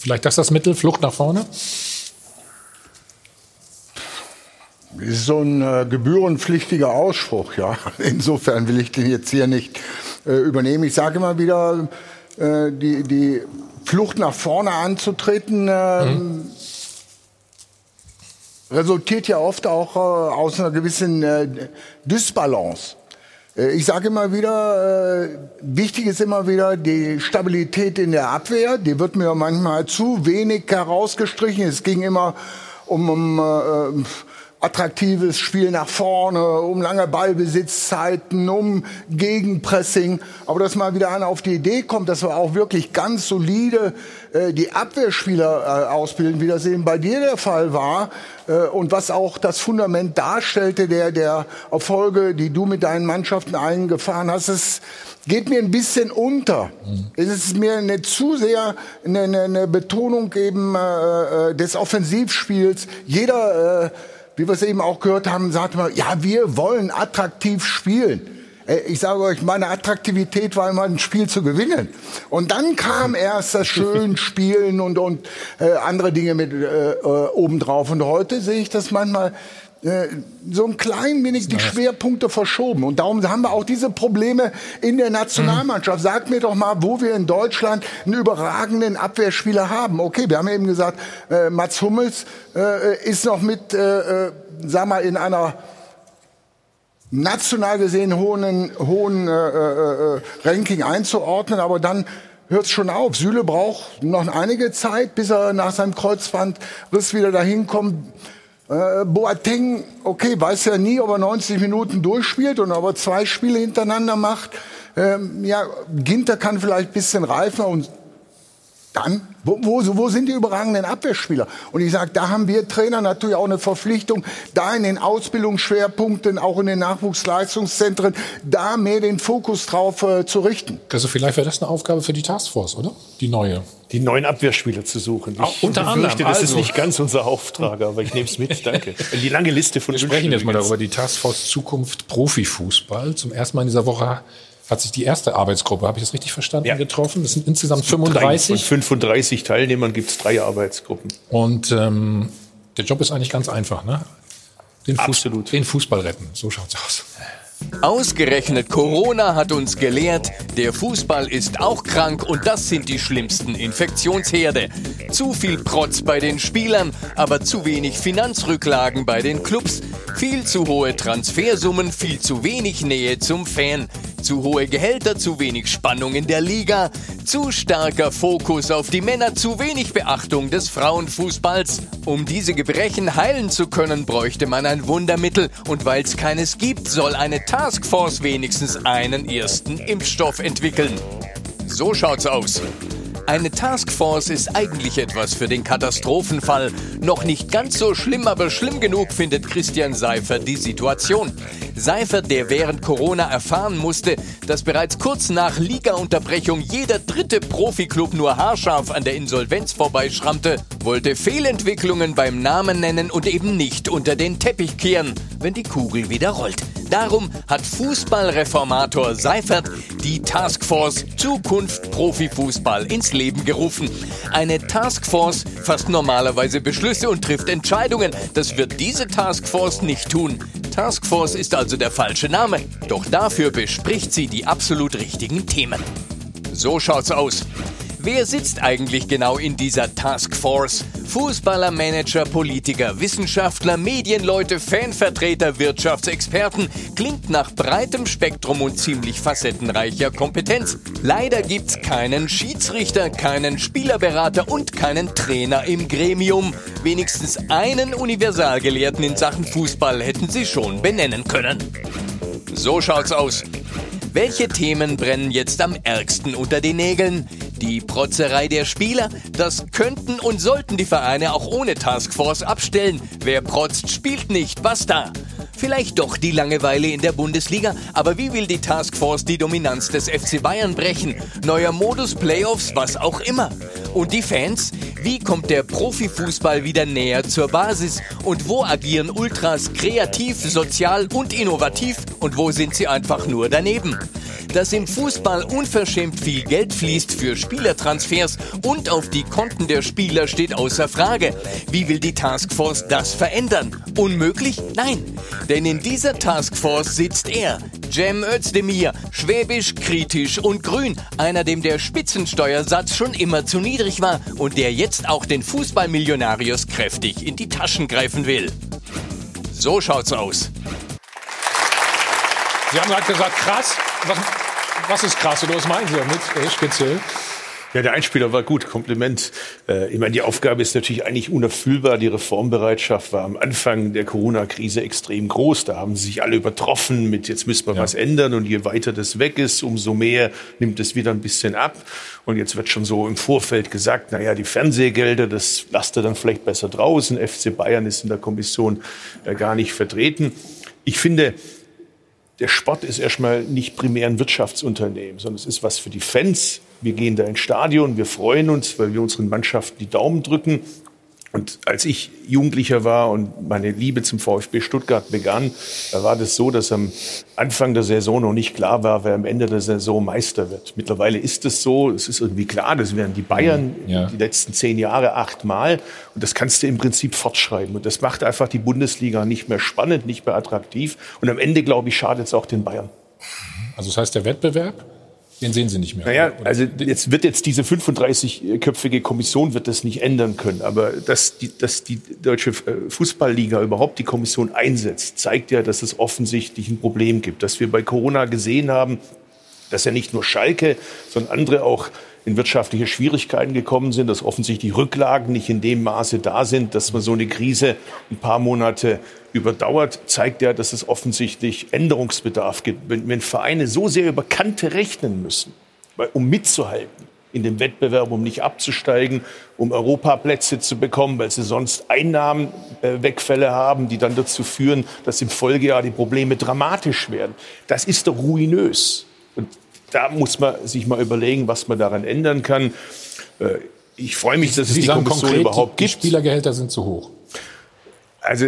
Vielleicht das das Mittel, Flucht nach vorne? ist so ein äh, gebührenpflichtiger Ausspruch, ja. [laughs] Insofern will ich den jetzt hier nicht äh, übernehmen. Ich sage immer wieder, äh, die, die Flucht nach vorne anzutreten, ähm, resultiert ja oft auch äh, aus einer gewissen äh, Dysbalance. Äh, Ich sage immer wieder, äh, wichtig ist immer wieder die Stabilität in der Abwehr. Die wird mir manchmal zu wenig herausgestrichen. Es ging immer um, um äh, attraktives Spiel nach vorne, um lange Ballbesitzzeiten, um Gegenpressing. Aber dass mal wieder einer auf die Idee kommt, dass wir auch wirklich ganz solide äh, die Abwehrspieler äh, ausbilden, wie das eben bei dir der Fall war äh, und was auch das Fundament darstellte der, der Erfolge, die du mit deinen Mannschaften eingefahren hast. Es geht mir ein bisschen unter. Es ist mir eine zu sehr eine, eine, eine Betonung eben äh, äh, des Offensivspiels. Jeder äh, wie wir es eben auch gehört haben, sagt man, ja, wir wollen attraktiv spielen. Äh, Ich sage euch, meine Attraktivität war immer ein Spiel zu gewinnen. Und dann kam erst das schön [laughs] Spielen und, und äh, andere Dinge mit äh, äh, obendrauf. Und heute sehe ich das manchmal so ein klein wenig die Schwerpunkte verschoben. Und darum haben wir auch diese Probleme in der Nationalmannschaft. Sagt mir doch mal, wo wir in Deutschland einen überragenden Abwehrspieler haben. Okay, wir haben eben gesagt, äh, Mats Hummels äh, ist noch mit, äh, äh, sag mal, in einer national gesehen hohen, hohen äh, äh, Ranking einzuordnen, aber dann hört es schon auf. Süle braucht noch einige Zeit, bis er nach seinem Kreuzbandriss wieder dahin kommt. Äh, Boateng, okay, weiß ja nie, ob er 90 Minuten durchspielt und ob er zwei Spiele hintereinander macht. Ähm, ja, Ginter kann vielleicht ein bisschen reifen und dann, wo, wo, wo sind die überragenden Abwehrspieler? Und ich sage, da haben wir Trainer natürlich auch eine Verpflichtung, da in den Ausbildungsschwerpunkten, auch in den Nachwuchsleistungszentren, da mehr den Fokus drauf äh, zu richten. Also vielleicht wäre das eine Aufgabe für die Taskforce, oder? Die neue. Die neuen Abwehrspieler zu suchen. Ich Auch unter anderem, das ist also. nicht ganz unser Auftrag, aber ich nehme es mit. Danke. [laughs] Die lange Liste von Wir sprechen jetzt mal darüber, die Taskforce Zukunft Profifußball. Zum ersten Mal in dieser Woche hat sich die erste Arbeitsgruppe, habe ich das richtig verstanden, Ja. getroffen. Das sind insgesamt Drei Von 35. 35 Teilnehmern gibt es drei Arbeitsgruppen. Und ähm, der Job ist eigentlich ganz einfach, ne? Den, Fuß, Absolut. den Fußball retten. So schaut's aus. Ausgerechnet Corona hat uns gelehrt, der Fußball ist auch krank und das sind die schlimmsten Infektionsherde. Zu viel Protz bei den Spielern, aber zu wenig Finanzrücklagen bei den Clubs. Viel zu hohe Transfersummen, viel zu wenig Nähe zum Fan. Zu hohe Gehälter, zu wenig Spannung in der Liga. Zu starker Fokus auf die Männer, zu wenig Beachtung des Frauenfußballs. Um diese Gebrechen heilen zu können, bräuchte man ein Wundermittel. Und weil es keines gibt, soll eine Taskforce wenigstens einen ersten Impfstoff entwickeln. So schaut's aus. Eine Taskforce ist eigentlich etwas für den Katastrophenfall. Noch nicht ganz so schlimm, aber schlimm genug findet Christian Seifert die Situation. Seifert, der während Corona erfahren musste, dass bereits kurz nach Ligaunterbrechung jeder dritte Profiklub nur haarscharf an der Insolvenz vorbeischrammte, wollte Fehlentwicklungen beim Namen nennen und eben nicht unter den Teppich kehren, wenn die Kugel wieder rollt. Darum hat Fußballreformator Seifert die Taskforce Zukunft Profifußball ins Leben gerufen. Eine Taskforce fasst normalerweise Beschlüsse und trifft Entscheidungen. Das wird diese Taskforce nicht tun. Taskforce ist also der falsche Name. Doch dafür bespricht sie die absolut richtigen Themen. So schaut's aus. Wer sitzt eigentlich genau in dieser Taskforce? Fußballer, Manager, Politiker, Wissenschaftler, Medienleute, Fanvertreter, Wirtschaftsexperten. Klingt nach breitem Spektrum und ziemlich facettenreicher Kompetenz. Leider gibt's keinen Schiedsrichter, keinen Spielerberater und keinen Trainer im Gremium. Wenigstens einen Universalgelehrten in Sachen Fußball hätten sie schon benennen können. So schaut's aus. Welche Themen brennen jetzt am ärgsten unter den Nägeln? Die Protzerei der Spieler? Das könnten und sollten die Vereine auch ohne Taskforce abstellen. Wer protzt, spielt nicht. Basta. Vielleicht doch die Langeweile in der Bundesliga, aber wie will die Taskforce die Dominanz des FC Bayern brechen? Neuer Modus, Playoffs, was auch immer. Und die Fans? Wie kommt der Profifußball wieder näher zur Basis? Und wo agieren Ultras kreativ, sozial und innovativ? Und wo sind sie einfach nur daneben? Dass im Fußball unverschämt viel Geld fließt für Spielertransfers und auf die Konten der Spieler steht außer Frage. Wie will die Taskforce das verändern? Unmöglich? Nein. Denn in dieser Taskforce sitzt er, Cem Özdemir, schwäbisch, kritisch und grün. Einer, dem der Spitzensteuersatz schon immer zu niedrig war und der jetzt auch den Fußballmillionarius kräftig in die Taschen greifen will. So schaut's aus. Sie haben gerade gesagt, krass. Was, was ist krass oder was meinen Sie damit äh, speziell? Ja, der Einspieler war gut, Kompliment. Äh, ich meine, die Aufgabe ist natürlich eigentlich unerfüllbar. Die Reformbereitschaft war am Anfang der Corona-Krise extrem groß. Da haben sie sich alle übertroffen mit, jetzt müssen wir ja. was ändern. Und je weiter das weg ist, umso mehr nimmt es wieder ein bisschen ab. Und jetzt wird schon so im Vorfeld gesagt, na ja, die Fernsehgelder, das lasst ihr dann vielleicht besser draußen. FC Bayern ist in der Kommission äh, gar nicht vertreten. Ich finde, der Sport ist erstmal nicht primär ein Wirtschaftsunternehmen, sondern es ist was für die Fans. Wir gehen da ins Stadion, wir freuen uns, weil wir unseren Mannschaften die Daumen drücken. Und als ich Jugendlicher war und meine Liebe zum VfB Stuttgart begann, da war das so, dass am Anfang der Saison noch nicht klar war, wer am Ende der Saison Meister wird. Mittlerweile ist es so, es ist irgendwie klar, das werden die Bayern ja. die letzten zehn Jahre achtmal. Und das kannst du im Prinzip fortschreiben. Und das macht einfach die Bundesliga nicht mehr spannend, nicht mehr attraktiv. Und am Ende, glaube ich, schadet es auch den Bayern. Also das heißt, der Wettbewerb den sehen Sie nicht mehr. Naja, also jetzt wird jetzt diese 35-köpfige Kommission wird das nicht ändern können. Aber dass die, dass die deutsche äh, Fußballliga überhaupt die Kommission einsetzt, zeigt ja, dass es offensichtlich ein Problem gibt. Dass wir bei Corona gesehen haben, dass ja nicht nur Schalke, sondern andere auch in wirtschaftliche Schwierigkeiten gekommen sind, dass offensichtlich Rücklagen nicht in dem Maße da sind, dass man so eine Krise ein paar Monate überdauert, zeigt ja, dass es offensichtlich Änderungsbedarf gibt. Wenn, wenn Vereine so sehr über Kante rechnen müssen, um mitzuhalten in dem Wettbewerb, um nicht abzusteigen, um Europaplätze zu bekommen, weil sie sonst Einnahmenwegfälle äh, haben, die dann dazu führen, dass im Folgejahr die Probleme dramatisch werden. Das ist doch ruinös. Und da muss man sich mal überlegen, was man daran ändern kann. Äh, ich freue mich, dass Sie es die Kommission konkret, überhaupt gibt. Die Spielergehälter sind zu hoch. Also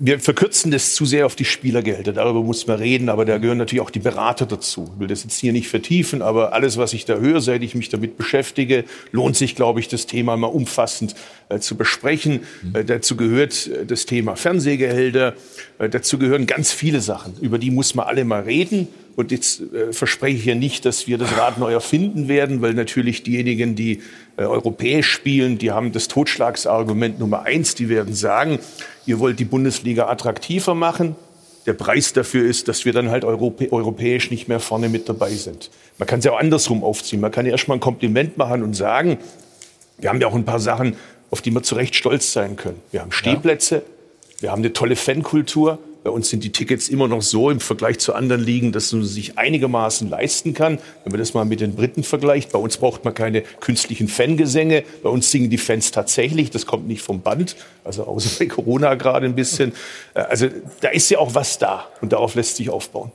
wir verkürzen das zu sehr auf die Spielergehälter. Darüber muss man reden, aber da gehören natürlich auch die Berater dazu. Ich will das jetzt hier nicht vertiefen, aber alles, was ich da höre, seit ich mich damit beschäftige, lohnt sich, glaube ich, das Thema mal umfassend äh, zu besprechen. Mhm. Äh, dazu gehört äh, das Thema Fernsehgehälter. Äh, dazu gehören ganz viele Sachen. Über die muss man alle mal reden. Und jetzt äh, verspreche ich hier nicht, dass wir das Rad neu erfinden werden, weil natürlich diejenigen, die äh, europäisch spielen, die haben das Totschlagsargument Nummer eins. Die werden sagen, ihr wollt die Bundesliga attraktiver machen. Der Preis dafür ist, dass wir dann halt europä europäisch nicht mehr vorne mit dabei sind. Man kann es ja auch andersrum aufziehen. Man kann ja erstmal ein Kompliment machen und sagen, wir haben ja auch ein paar Sachen, auf die wir zu Recht stolz sein können. Wir haben Stehplätze, ja. wir haben eine tolle Fankultur, bei uns sind die Tickets immer noch so im Vergleich zu anderen Ligen, dass man sich einigermaßen leisten kann. Wenn man das mal mit den Briten vergleicht, bei uns braucht man keine künstlichen Fangesänge. Bei uns singen die Fans tatsächlich, das kommt nicht vom Band, also außer bei Corona gerade ein bisschen. Äh, also da ist ja auch was da und darauf lässt sich aufbauen.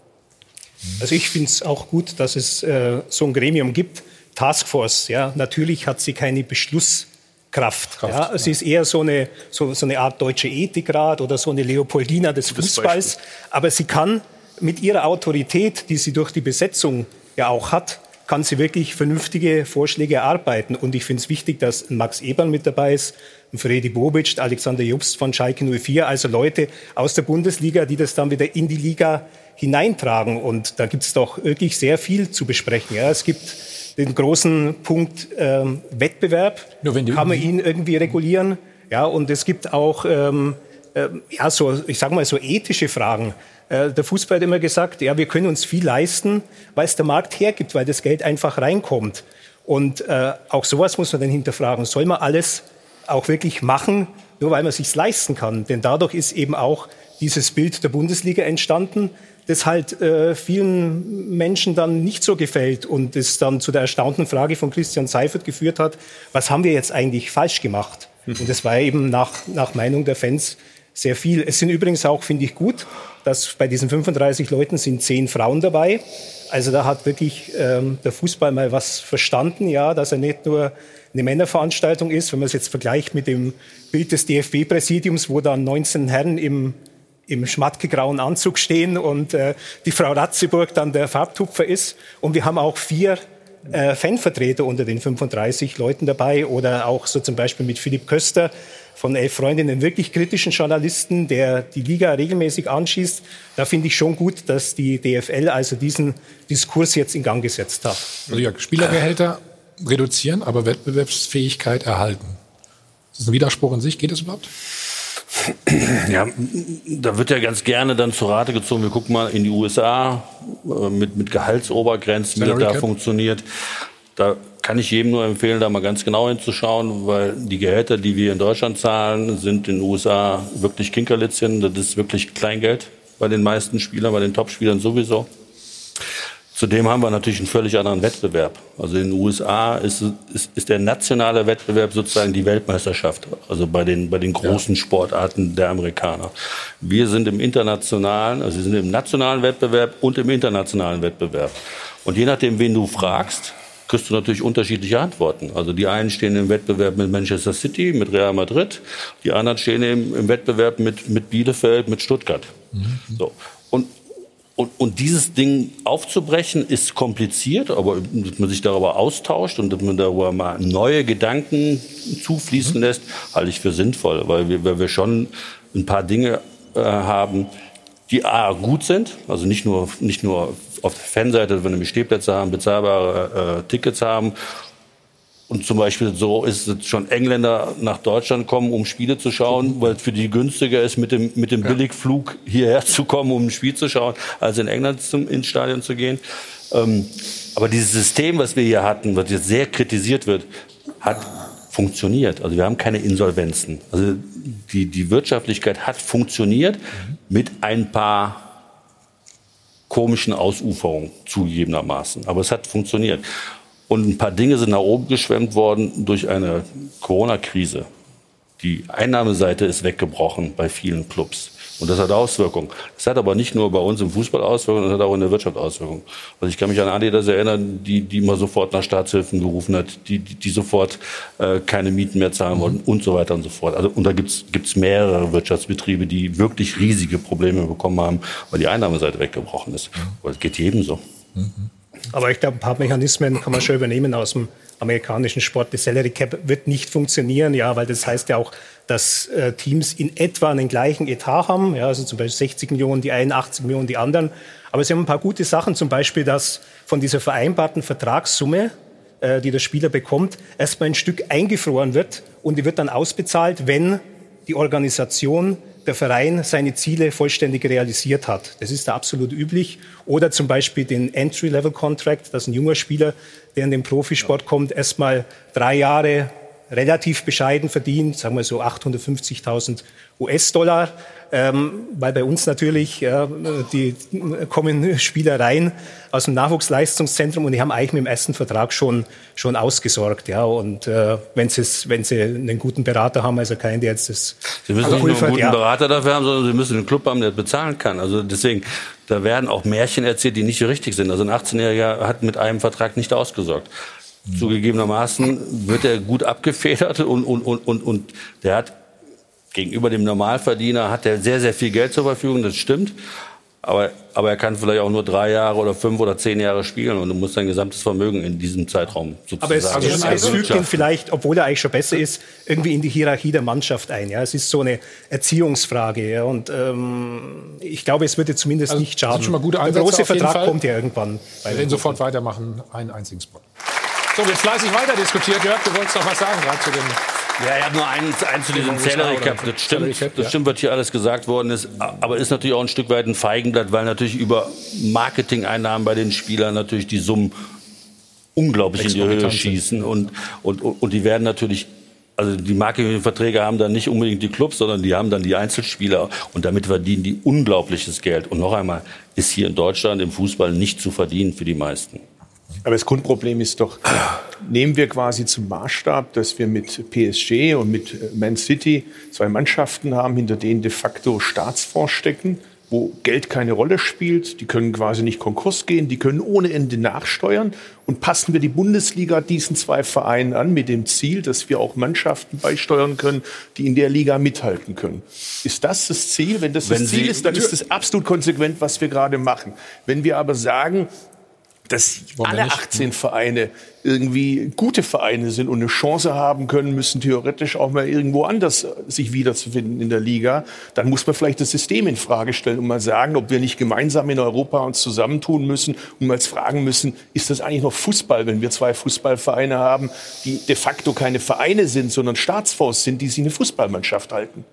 Also ich finde es auch gut, dass es äh, so ein Gremium gibt. Taskforce, ja, natürlich hat sie keine Beschluss Kraft. Kraft ja, es ja. ist eher so eine, so, so eine Art deutsche Ethikrat oder so eine Leopoldina des Fußballs. Aber sie kann mit ihrer Autorität, die sie durch die Besetzung ja auch hat, kann sie wirklich vernünftige Vorschläge erarbeiten. Und ich finde es wichtig, dass Max Eberl mit dabei ist, Fredi Bobic, Alexander Jobst von Schalke 04, also Leute aus der Bundesliga, die das dann wieder in die Liga hineintragen. Und da gibt es doch wirklich sehr viel zu besprechen. Ja, es gibt den großen Punkt ähm, Wettbewerb. Kann man ihn irgendwie regulieren? Ja, und es gibt auch ähm, äh, ja, so, ich sage mal, so ethische Fragen. Äh, der Fußball hat immer gesagt, ja, wir können uns viel leisten, weil es der Markt hergibt, weil das Geld einfach reinkommt. Und äh, auch sowas muss man dann hinterfragen. Soll man alles auch wirklich machen, nur weil man es sich leisten kann? Denn dadurch ist eben auch dieses Bild der Bundesliga entstanden, das halt äh, vielen Menschen dann nicht so gefällt und es dann zu der erstaunten Frage von Christian Seifert geführt hat, was haben wir jetzt eigentlich falsch gemacht? Mhm. Und das war eben nach, nach Meinung der Fans sehr viel. Es sind übrigens auch, finde ich gut, dass bei diesen 35 Leuten sind zehn Frauen dabei. Also da hat wirklich ähm, der Fußball mal was verstanden, ja, dass er nicht nur eine Männerveranstaltung ist, wenn man es jetzt vergleicht mit dem Bild des DFB-Präsidiums, wo dann 19 Herren im im schmattgegrauen Anzug stehen und äh, die Frau Ratzeburg dann der Farbtupfer ist. Und wir haben auch vier äh, Fanvertreter unter den 35 Leuten dabei oder auch so zum Beispiel mit Philipp Köster von elf Freundinnen wirklich kritischen Journalisten, der die Liga regelmäßig anschießt. Da finde ich schon gut, dass die DFL also diesen Diskurs jetzt in Gang gesetzt hat. Also ja, Spielergehälter reduzieren, aber Wettbewerbsfähigkeit erhalten. Ist das ein Widerspruch in sich? Geht das überhaupt? Ja, da wird ja ganz gerne dann zur Rate gezogen. Wir gucken mal in die USA äh, mit, mit Gehaltsobergrenzen, wie das da funktioniert. Da kann ich jedem nur empfehlen, da mal ganz genau hinzuschauen, weil die Gehälter, die wir in Deutschland zahlen, sind in den USA wirklich Kinkerlitzchen. Das ist wirklich Kleingeld bei den meisten Spielern, bei den Topspielern sowieso. Zudem haben wir natürlich einen völlig anderen Wettbewerb. Also in den USA ist, ist, ist der nationale Wettbewerb sozusagen die Weltmeisterschaft, also bei den, bei den großen ja. Sportarten der Amerikaner. Wir sind im internationalen, also wir sind im nationalen Wettbewerb und im internationalen Wettbewerb. Und je nachdem, wen du fragst, kriegst du natürlich unterschiedliche Antworten. Also die einen stehen im Wettbewerb mit Manchester City, mit Real Madrid, die anderen stehen im, im Wettbewerb mit, mit Bielefeld, mit Stuttgart. Mhm. So. Und und, und dieses Ding aufzubrechen ist kompliziert, aber dass man sich darüber austauscht und dass man darüber mal neue Gedanken zufließen mhm. lässt, halte ich für sinnvoll, weil wir, weil wir schon ein paar Dinge äh, haben, die A, gut sind, also nicht nur, nicht nur auf der Fanseite, wenn wir Stehplätze haben, bezahlbare äh, Tickets haben und zum Beispiel so ist es schon Engländer nach Deutschland kommen, um Spiele zu schauen, weil es für die günstiger ist, mit dem, mit dem Billigflug hierher zu kommen, um ein Spiel zu schauen, als in England zum, ins Stadion zu gehen. Ähm, aber dieses System, was wir hier hatten, was jetzt sehr kritisiert wird, hat funktioniert. Also wir haben keine Insolvenzen. Also die, die Wirtschaftlichkeit hat funktioniert mit ein paar komischen Ausuferungen zugegebenermaßen. Aber es hat funktioniert. Und ein paar Dinge sind nach oben geschwemmt worden durch eine Corona-Krise. Die Einnahmeseite ist weggebrochen bei vielen Clubs. Und das hat Auswirkungen. Das hat aber nicht nur bei uns im Fußball Auswirkungen, das hat auch in der Wirtschaft Auswirkungen. Also ich kann mich an Adidas erinnern, die, die immer sofort nach Staatshilfen gerufen hat, die, die, die sofort äh, keine Mieten mehr zahlen wollten mhm. und so weiter und so fort. Also, und da gibt's gibt's mehrere Wirtschaftsbetriebe, die wirklich riesige Probleme bekommen haben, weil die Einnahmeseite weggebrochen ist. Aber das geht jedem so. Mhm. Aber ich glaube, ein paar Mechanismen kann man schon übernehmen aus dem amerikanischen Sport. Die Salary Cap wird nicht funktionieren, ja, weil das heißt ja auch, dass äh, Teams in etwa den gleichen Etat haben, ja, also zum Beispiel 60 Millionen die einen, 80 Millionen die anderen. Aber sie haben ein paar gute Sachen, zum Beispiel, dass von dieser vereinbarten Vertragssumme, äh, die der Spieler bekommt, erstmal ein Stück eingefroren wird und die wird dann ausbezahlt, wenn die Organisation der Verein seine Ziele vollständig realisiert hat. Das ist da absolut üblich. Oder zum Beispiel den Entry-Level-Contract, dass ein junger Spieler, der in den Profisport kommt, erstmal drei Jahre relativ bescheiden verdient, sagen wir so 850.000 US-Dollar, ähm, weil bei uns natürlich ja, die kommen Spieler rein aus dem Nachwuchsleistungszentrum und die haben eigentlich mit dem ersten Vertrag schon schon ausgesorgt, ja. Und äh, wenn sie wenn sie einen guten Berater haben, also keinen, der jetzt das Sie müssen nicht nur einen guten ja. Berater dafür haben, sondern Sie müssen einen Club haben, der bezahlen kann. Also deswegen, da werden auch Märchen erzählt, die nicht so richtig sind. Also ein 18-Jähriger hat mit einem Vertrag nicht ausgesorgt. Zugegebenermaßen wird er gut abgefedert und, und, und, und, und der hat gegenüber dem Normalverdiener hat er sehr, sehr viel Geld zur Verfügung, das stimmt. Aber, aber er kann vielleicht auch nur drei Jahre oder fünf oder zehn Jahre spielen und du musst dein gesamtes Vermögen in diesem Zeitraum sozusagen. Aber es, also es fügt ihn vielleicht, obwohl er eigentlich schon besser ist, irgendwie in die Hierarchie der Mannschaft ein. Ja, es ist so eine Erziehungsfrage. Ja, und ähm, ich glaube, es würde zumindest also, nicht schaden. Schon mal gute Der große Vertrag kommt ja irgendwann. Wir werden sofort weitermachen. Einen einzigen Spot. So, wird fleißig weiter diskutiert. Jörg, du wolltest noch was sagen gerade zu dem. Ja, er hat nur einen, einen zu diesem Salary Cap. Das stimmt, das stimmt, was hier alles gesagt worden ist. Aber ist natürlich auch ein Stück weit ein Feigenblatt, weil natürlich über Marketing-Einnahmen bei den Spielern natürlich die Summen unglaublich in die Höhe schießen. Und, und, und die werden natürlich also die Marketingverträge haben dann nicht unbedingt die Clubs, sondern die haben dann die Einzelspieler und damit verdienen die unglaubliches Geld. Und noch einmal, ist hier in Deutschland im Fußball nicht zu verdienen für die meisten. Aber das Grundproblem ist doch, nehmen wir quasi zum Maßstab, dass wir mit PSG und mit Man City zwei Mannschaften haben, hinter denen de facto Staatsfonds stecken, wo Geld keine Rolle spielt. Die können quasi nicht Konkurs gehen, die können ohne Ende nachsteuern. Und passen wir die Bundesliga diesen zwei Vereinen an mit dem Ziel, dass wir auch Mannschaften beisteuern können, die in der Liga mithalten können. Ist das das Ziel? Wenn das Wenn das Ziel Sie- ist, dann ist das absolut konsequent, was wir gerade machen. Wenn wir aber sagen, dass Wollen alle nicht? 18 Vereine irgendwie gute Vereine sind und eine Chance haben können, müssen theoretisch auch mal irgendwo anders sich wiederzufinden in der Liga, dann muss man vielleicht das System in Frage stellen und mal sagen, ob wir nicht gemeinsam in Europa uns zusammentun müssen und mal fragen müssen, ist das eigentlich noch Fußball, wenn wir zwei Fußballvereine haben, die de facto keine Vereine sind, sondern Staatsfonds sind, die sich eine Fußballmannschaft halten?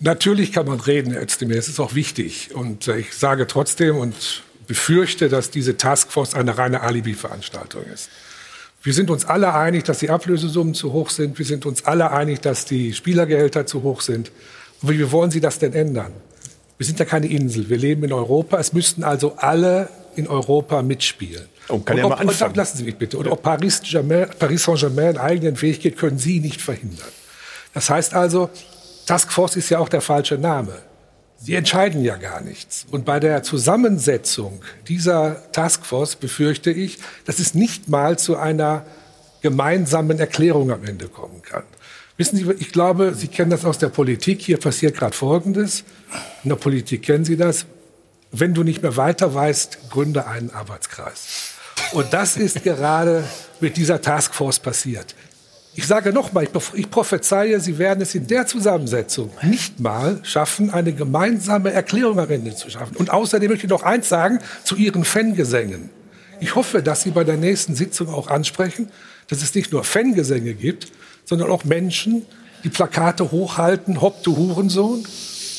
Natürlich kann man reden, Herr es ist auch wichtig. Und äh, ich sage trotzdem und befürchte, dass diese Taskforce eine reine Alibi-Veranstaltung ist. Wir sind uns alle einig, dass die Ablösesummen zu hoch sind. Wir sind uns alle einig, dass die Spielergehälter zu hoch sind. Aber wie wollen Sie das denn ändern? Wir sind ja keine Insel. Wir leben in Europa. Es müssten also alle in Europa mitspielen. Und kann und ja ob, mal anfangen. Und, lassen Sie mich bitte. Und ob Paris, Paris Saint-Germain einen eigenen Weg geht, können Sie nicht verhindern. Das heißt also, Taskforce ist ja auch der falsche Name. Sie entscheiden ja gar nichts. Und bei der Zusammensetzung dieser Taskforce befürchte ich, dass es nicht mal zu einer gemeinsamen Erklärung am Ende kommen kann. Wissen Sie, ich glaube, Sie kennen das aus der Politik. Hier passiert gerade Folgendes. In der Politik kennen Sie das. Wenn du nicht mehr weiter weißt, gründe einen Arbeitskreis. Und das ist gerade mit dieser Taskforce passiert. Ich sage nochmal, ich, prophezeie, Sie werden es in der Zusammensetzung nicht mal schaffen, eine gemeinsame Erklärung Ende zu schaffen. Und außerdem möchte ich noch eins sagen zu Ihren Fangesängen. Ich hoffe, dass Sie bei der nächsten Sitzung auch ansprechen, dass es nicht nur Fangesänge gibt, sondern auch Menschen, die Plakate hochhalten, Hopp, du Hurensohn,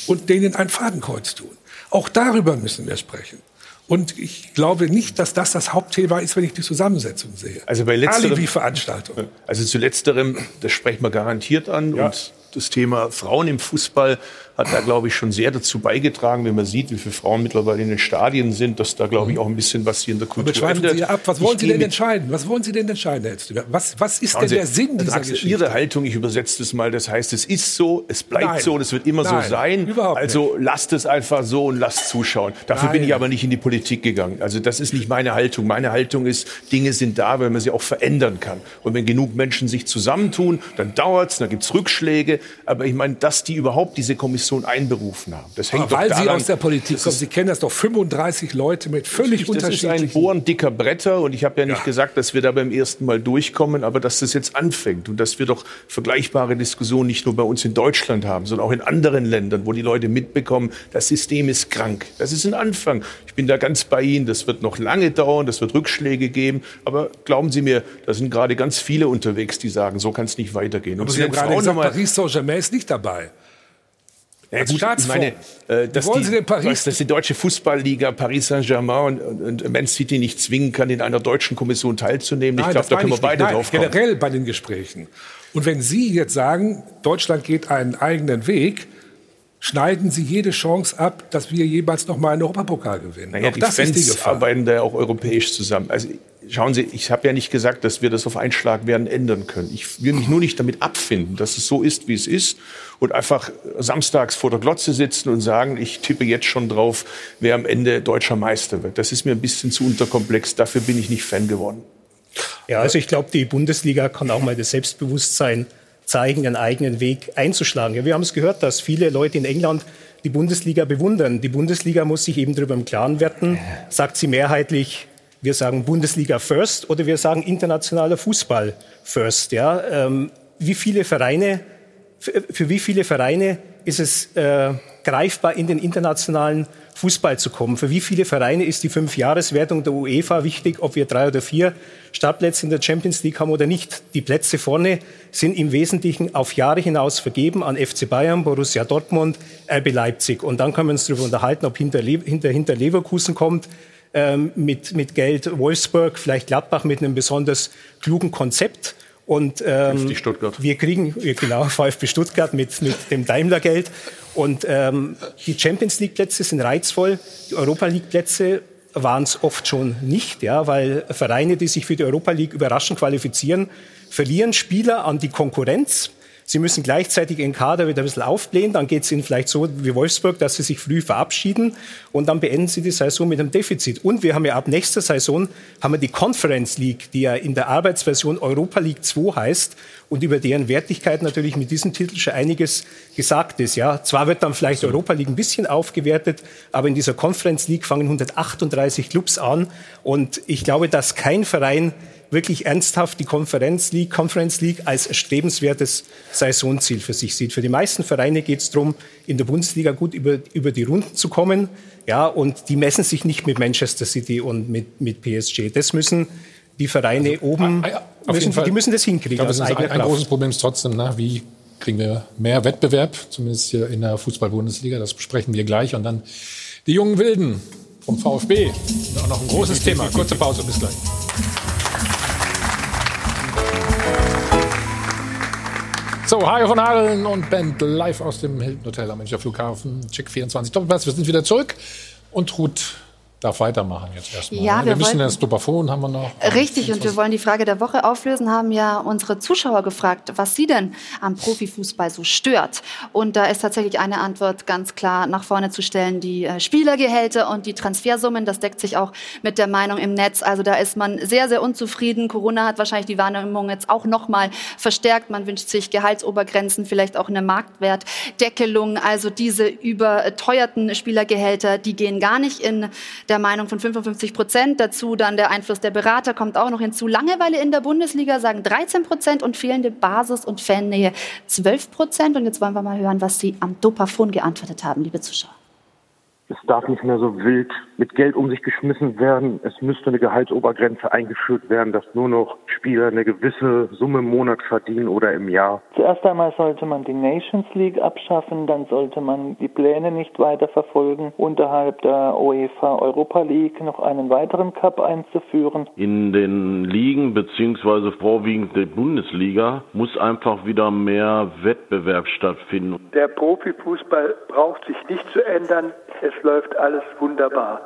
und denen ein Fadenkreuz tun. Auch darüber müssen wir sprechen. Und ich glaube nicht, dass das das Hauptthema ist, wenn ich die Zusammensetzung sehe. Also bei letzterem- Alibi-Veranstaltung. Also zu letzterem, das sprechen wir garantiert an. Und das Thema Frauen im Fußball hat da, glaube ich, schon sehr dazu beigetragen, wenn man sieht, wie viele Frauen mittlerweile in den Stadien sind, dass da, glaube ich, auch ein bisschen was hier in der Aber Kultur schweifen ändert. Sie ab. Was wollen Ich Sie denn entscheiden? Was wollen Sie denn entscheiden, Herr Elstüber? Was, was ist denn Sie, der Sinn dieser ist Geschichte? Ihre Haltung, ich übersetze das mal, das heißt, es ist so, es bleibt Nein. so und es wird immer Nein, so sein. überhaupt also lasst es einfach so und lasst zuschauen. Dafür bin Nein. ich aber nicht in die Politik gegangen. Also das ist nicht meine Haltung. Meine Haltung ist, Dinge sind da, weil man sie auch verändern kann. Und wenn genug Menschen sich zusammentun, dann dauert's, dann gibt's Rückschläge. Aber ich meine, dass die überhaupt diese Kommission einberufen haben, das hängt Aber doch weil Sie daran, aus der Politik kommen. Sie kennen das doch 35 Leute mit völlig das ist ein unterschiedlichen... Bohren dicker Bretter und ich habe ja nicht gesagt, dass wir da beim ersten Mal durchkommen, aber dass das jetzt anfängt und dass wir doch vergleichbare Diskussionen nicht nur bei uns in Deutschland haben, sondern auch in anderen Ländern, wo die Leute mitbekommen, das System ist krank. Das ist ein Anfang. Ich bin da ganz bei Ihnen. Das wird noch lange dauern, das wird Rückschläge geben. Aber glauben Sie mir, da sind gerade ganz viele unterwegs, die sagen, so kann es nicht weitergehen. Aber zu Sie haben gerade gesagt, Paris Saint-Germain ist nicht dabei. Ja, Als gut, ich meine, äh, dass, die, Paris- dass, die deutsche Fußballliga Paris Saint-Germain und, und Man City nicht zwingen kann, in einer deutschen Kommission teilzunehmen. ich glaube, da können wir beide. Nein, drauf kommen. Generell bei den Gesprächen. Und wenn Sie jetzt sagen, Deutschland geht einen eigenen Weg, schneiden Sie jede Chance ab, dass wir jeweils noch mal einen Europapokal gewinnen. Naja, Auch die das ist die Fans Gefahr. arbeiten da ja auch europäisch zusammen. Also schauen Sie, ich habe ja nicht gesagt, dass wir das auf einen Schlag werden ändern können. Ich will mich nur nicht damit abfinden, dass es so ist, wie es ist und einfach samstags vor der Glotze sitzen und sagen, ich tippe jetzt schon drauf, wer am Ende deutscher Meister wird. Das ist mir ein bisschen zu unterkomplex. Dafür bin ich nicht Fan geworden. Ja, also ich glaube, die Bundesliga kann auch mal das Selbstbewusstsein zeigen, einen eigenen Weg einzuschlagen. Ja, wir haben es gehört, dass viele Leute in England die Bundesliga bewundern. Die Bundesliga muss sich eben darüber im Klaren werden, sagt sie mehrheitlich, wir sagen Bundesliga first oder wir sagen internationaler Fußball first. Ja? Ähm, wie viele Vereine, für, für wie viele Vereine ist es äh, greifbar, in den internationalen Fußball zu kommen? Für wie viele Vereine ist die Fünfjahreswertung der UEFA wichtig, ob wir drei oder vier Startplätze in der Champions League haben oder nicht? Die Plätze vorne sind im Wesentlichen auf Jahre hinaus vergeben an FC Bayern, Borussia Dortmund, RB Leipzig. Und dann können wir uns darüber unterhalten, ob hinter, hinter, hinter Leverkusen kommt ähm, mit, mit Geld Wolfsburg, vielleicht Gladbach mit einem besonders klugen Konzept. Und ähm, wir kriegen, genau, [laughs] VfB Stuttgart mit, mit dem Daimler-Geld. Und ähm, die Champions League-Plätze sind reizvoll, die Europa League-Plätze waren es oft schon nicht, ja, weil Vereine, die sich für die Europa League überraschend qualifizieren, verlieren Spieler an die Konkurrenz. Sie müssen gleichzeitig ihren Kader wieder ein bisschen aufblähen. Dann geht es Ihnen vielleicht so wie Wolfsburg, dass Sie sich früh verabschieden und dann beenden Sie die Saison mit einem Defizit. Und wir haben ja ab nächster Saison haben wir die Conference League, die ja in der Arbeitsversion Europa League 2 heißt und über deren Wertigkeit natürlich mit diesem Titel schon einiges gesagt ist. Ja, zwar wird dann vielleicht Europa League ein bisschen aufgewertet, aber in dieser Conference League fangen 138 Clubs an und ich glaube, dass kein Verein wirklich ernsthaft die Conference League, Conference League als erstrebenswertes Saisonziel für sich sieht. Für die meisten Vereine geht es darum, in der Bundesliga gut über, über die Runden zu kommen. Ja, und die messen sich nicht mit Manchester City und mit, mit PSG. Das müssen die Vereine also, oben, ah, ja, müssen, die müssen das hinkriegen. Glaube, das ist ein, ein großes Problem ist trotzdem, ne? wie kriegen wir mehr Wettbewerb, zumindest hier in der Fußball-Bundesliga. Das besprechen wir gleich. Und dann die jungen Wilden vom VfB. Auch noch ein großes Thema. Kurze Pause, bis gleich. So, Hajo von Hageln und Band live aus dem Hilton Hotel am Münchner Flughafen. Check 24 Doppelpass. Wir sind wieder zurück. Und Ruth darf weitermachen jetzt erstmal. Ja, ne? wir, wir müssen das Dopafon haben wir noch. Richtig, und wir wollen die Frage der Woche auflösen, haben ja unsere Zuschauer gefragt, was sie denn am Profifußball so stört. Und da ist tatsächlich eine Antwort ganz klar nach vorne zu stellen, die äh, Spielergehälter und die Transfersummen. Das deckt sich auch mit der Meinung im Netz. Also da ist man sehr, sehr unzufrieden. Corona hat wahrscheinlich die Wahrnehmung jetzt auch noch mal verstärkt. Man wünscht sich Gehaltsobergrenzen, vielleicht auch eine Marktwertdeckelung. Also diese überteuerten Spielergehälter, die gehen gar nicht in der Meinung von 55 Prozent. Dazu dann der Einfluss der Berater kommt auch noch hinzu. Langeweile in der Bundesliga sagen 13 Prozent und fehlende Basis- und Fannähe 12 Prozent. Und jetzt wollen wir mal hören, was Sie am Dopafon geantwortet haben, liebe Zuschauer. Es darf nicht mehr so wild mit Geld um sich geschmissen werden. Es müsste eine Gehaltsobergrenze eingeführt werden, dass nur noch Spieler eine gewisse Summe im Monat verdienen oder im Jahr. Zuerst einmal sollte man die Nations League abschaffen, dann sollte man die Pläne nicht weiter verfolgen, unterhalb der UEFA Europa League noch einen weiteren Cup einzuführen. In den Ligen beziehungsweise vorwiegend der Bundesliga muss einfach wieder mehr Wettbewerb stattfinden. Der Profifußball braucht sich nicht zu ändern. Es läuft alles wunderbar.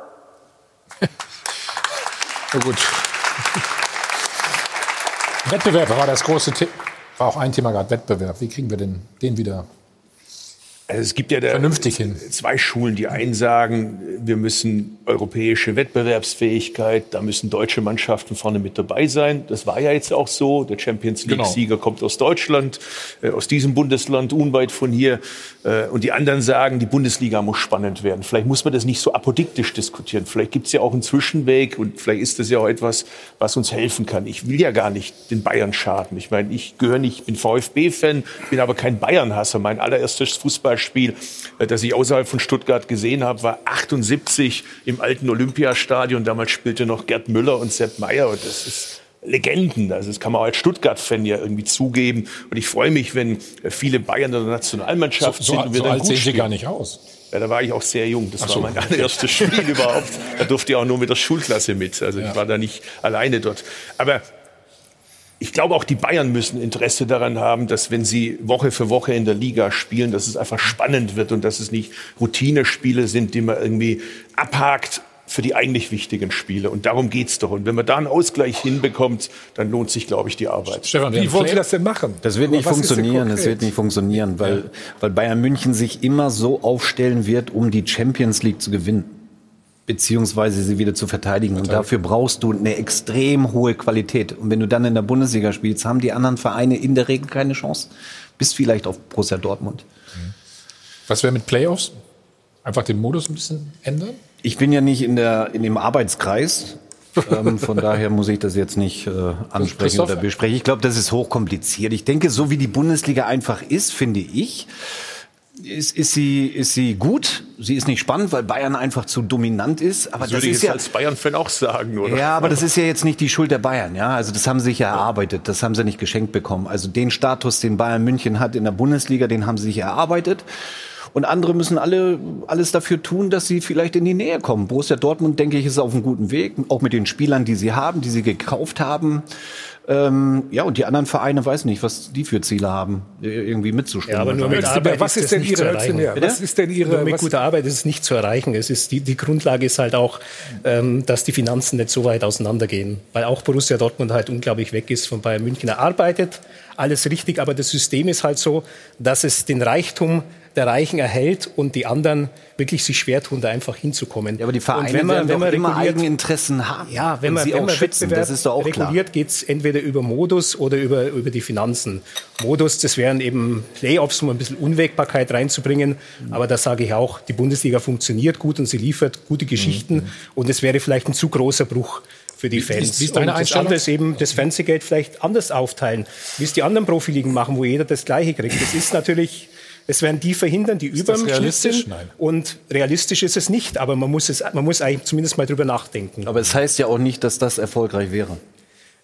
Na gut. Wettbewerb war das große Thema. War auch ein Thema gerade, Wettbewerb. Wie kriegen wir denn den wieder also es gibt ja vernünftig hin. zwei Schulen. Die einen sagen, wir müssen europäische Wettbewerbsfähigkeit, da müssen deutsche Mannschaften vorne mit dabei sein. Das war ja jetzt auch so. Der Champions League-Sieger genau. kommt aus Deutschland, äh, aus diesem Bundesland, unweit von hier. Äh, und die anderen sagen, die Bundesliga muss spannend werden. Vielleicht muss man das nicht so apodiktisch diskutieren. Vielleicht gibt es ja auch einen Zwischenweg und vielleicht ist das ja auch etwas, was uns helfen kann. Ich will ja gar nicht den Bayern schaden. Ich meine, ich gehöre nicht, bin VfB-Fan, bin aber kein Bayern-Hasser. Mein allererstes Fußball Spiel, äh, das ich außerhalb von Stuttgart gesehen habe, war 78 im alten Olympiastadion. Damals spielte noch Gerd Müller und Sepp Meyer. Und das ist Legenden. Also das kann man auch als Stuttgart-Fan ja irgendwie zugeben. Und ich freue mich, wenn viele Bayern in der Nationalmannschaft so, sind. und wir so dann alt gut sehen Sie gar nicht aus. Ja, da war ich auch sehr jung. Das so. war mein [laughs] allererstes Spiel [laughs] überhaupt. Da durfte ich auch nur mit der Schulklasse mit. Also ja. ich war da nicht alleine dort. Aber ich glaube, auch die Bayern müssen Interesse daran haben, dass wenn sie Woche für Woche in der Liga spielen, dass es einfach spannend wird und dass es nicht Routinespiele sind, die man irgendwie abhakt für die eigentlich wichtigen Spiele. Und darum geht's doch. Und wenn man da einen Ausgleich hinbekommt, dann lohnt sich, glaube ich, die Arbeit. Stefan, wie wollen Sie das denn machen? Das wird nicht funktionieren. Das wird nicht funktionieren, weil, ja. weil Bayern München sich immer so aufstellen wird, um die Champions League zu gewinnen beziehungsweise sie wieder zu verteidigen. Und dafür brauchst du eine extrem hohe Qualität. Und wenn du dann in der Bundesliga spielst, haben die anderen Vereine in der Regel keine Chance. Bis vielleicht auf Borussia Dortmund. Was wäre mit Playoffs? Einfach den Modus ein bisschen ändern? Ich bin ja nicht in, der, in dem Arbeitskreis. ähm, von [laughs] daher muss ich das jetzt nicht äh, ansprechen oder besprechen. Ich glaube, das ist hochkompliziert. Ich denke, so wie die Bundesliga einfach ist, finde ich, ist, ist, sie, ist sie gut. Sie ist nicht spannend, weil Bayern einfach zu dominant ist. Aber das, das würde ist ich ja als Bayern-Fan auch sagen, oder? Ja, aber das ist ja jetzt nicht die Schuld der Bayern. Ja, also das haben sie sich ja erarbeitet. Das haben sie nicht geschenkt bekommen. Also den Status, den Bayern München hat in der Bundesliga, den haben sie sich erarbeitet. Und andere müssen alle alles dafür tun, dass sie vielleicht in die Nähe kommen. Borussia Dortmund, denke ich, ist auf einem guten Weg, auch mit den Spielern, die sie haben, die sie gekauft haben. Ähm, ja, und die anderen Vereine, weiß nicht, was die für Ziele haben, irgendwie mitzustimmen. Ja, aber nur mit Arbeit was ist, ist denn nicht zu Ihre? Was ist denn Ihre- Nur mit was- guter Arbeit ist es nicht zu erreichen. Es ist die, die Grundlage ist halt auch, ähm, dass die Finanzen nicht so weit auseinandergehen. Weil auch Borussia Dortmund halt unglaublich weg ist von Bayern München. Er arbeitet, alles richtig, aber das System ist halt so, dass es den Reichtum der Reichen erhält und die anderen wirklich sich schwer tun, da einfach hinzukommen. Ja, aber die Vereine werden doch immer Eigeninteressen haben Ja, wenn und man, sie wenn auch man schützen, das ist doch auch klar. reguliert, geht es entweder über Modus oder über, über die Finanzen. Modus, das wären eben Playoffs, um ein bisschen Unwägbarkeit reinzubringen. Mhm. Aber da sage ich auch, die Bundesliga funktioniert gut und sie liefert gute Geschichten. Mhm. Und es wäre vielleicht ein zu großer Bruch für die Fans. wie ist deine und das andere ist eben das Fernsehgeld vielleicht anders aufteilen, wie es die anderen Profiligen machen, wo jeder das Gleiche kriegt. Das ist natürlich, es werden die verhindern, die über das dem Schnitt realistisch? sind. Nein. Und realistisch ist es nicht, aber man muss, es, man muss eigentlich zumindest mal drüber nachdenken. Aber es heißt ja auch nicht, dass das erfolgreich wäre.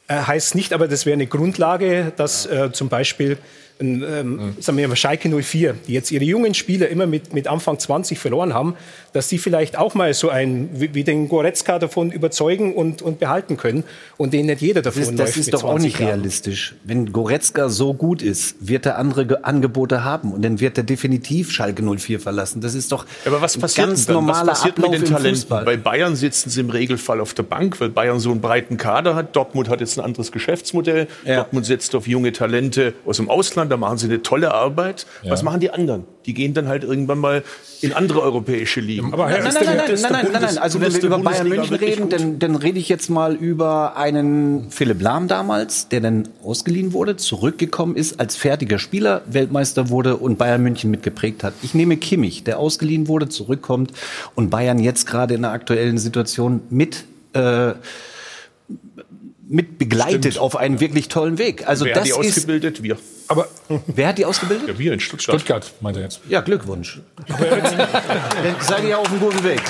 Äh, heißt nicht, aber das wäre eine Grundlage, dass äh, zum Beispiel ein, ähm, sagen wir mal Schalke 04, die jetzt ihre jungen Spieler immer mit, mit Anfang 20 verloren haben, dass die vielleicht auch mal so einen, wie, wie den Goretzka davon überzeugen und, und behalten können und den nicht jeder Das davon ist, das läuft ist mit doch auch 20 nicht Jahren. realistisch. Wenn Goretzka so gut ist, wird er andere Ge Angebote haben und dann wird er definitiv Schalke 04 verlassen. Das ist doch Aber was ein passiert ganz dann? normaler was passiert Ablauf mit den im Talenten? Fußball. Bei Bayern sitzen sie im Regelfall auf der Bank, weil Bayern so einen breiten Kader hat. Dortmund hat jetzt ein anderes Geschäftsmodell. Dortmund setzt auf junge Talente aus dem Ausland, da machen sie eine tolle Arbeit. Ja. Was machen die anderen? Die gehen dann halt irgendwann mal in andere europäische Ligen. Aber nein, nein, nein, nein, nein, nein, nein, nein. Also wenn wir über Bayern München reden, dann, dann rede ich jetzt mal über einen Philipp Lahm damals, der dann ausgeliehen wurde, zurückgekommen ist, als fertiger Spieler, Weltmeister wurde und Bayern München mitgeprägt hat. Ich nehme Kimmich, der ausgeliehen wurde, zurückkommt und Bayern jetzt gerade in der aktuellen Situation mit äh, mit begleitet Stimmt. auf einen wirklich tollen Weg. Also Wer das hat die ist ausgebildet? Wir. Aber wer hat die ausgebildet? Ja, wir in Stuttgart. Stuttgart, meint er jetzt. Ja, Glückwunsch. Dann [laughs] seid ihr auf einem guten Weg.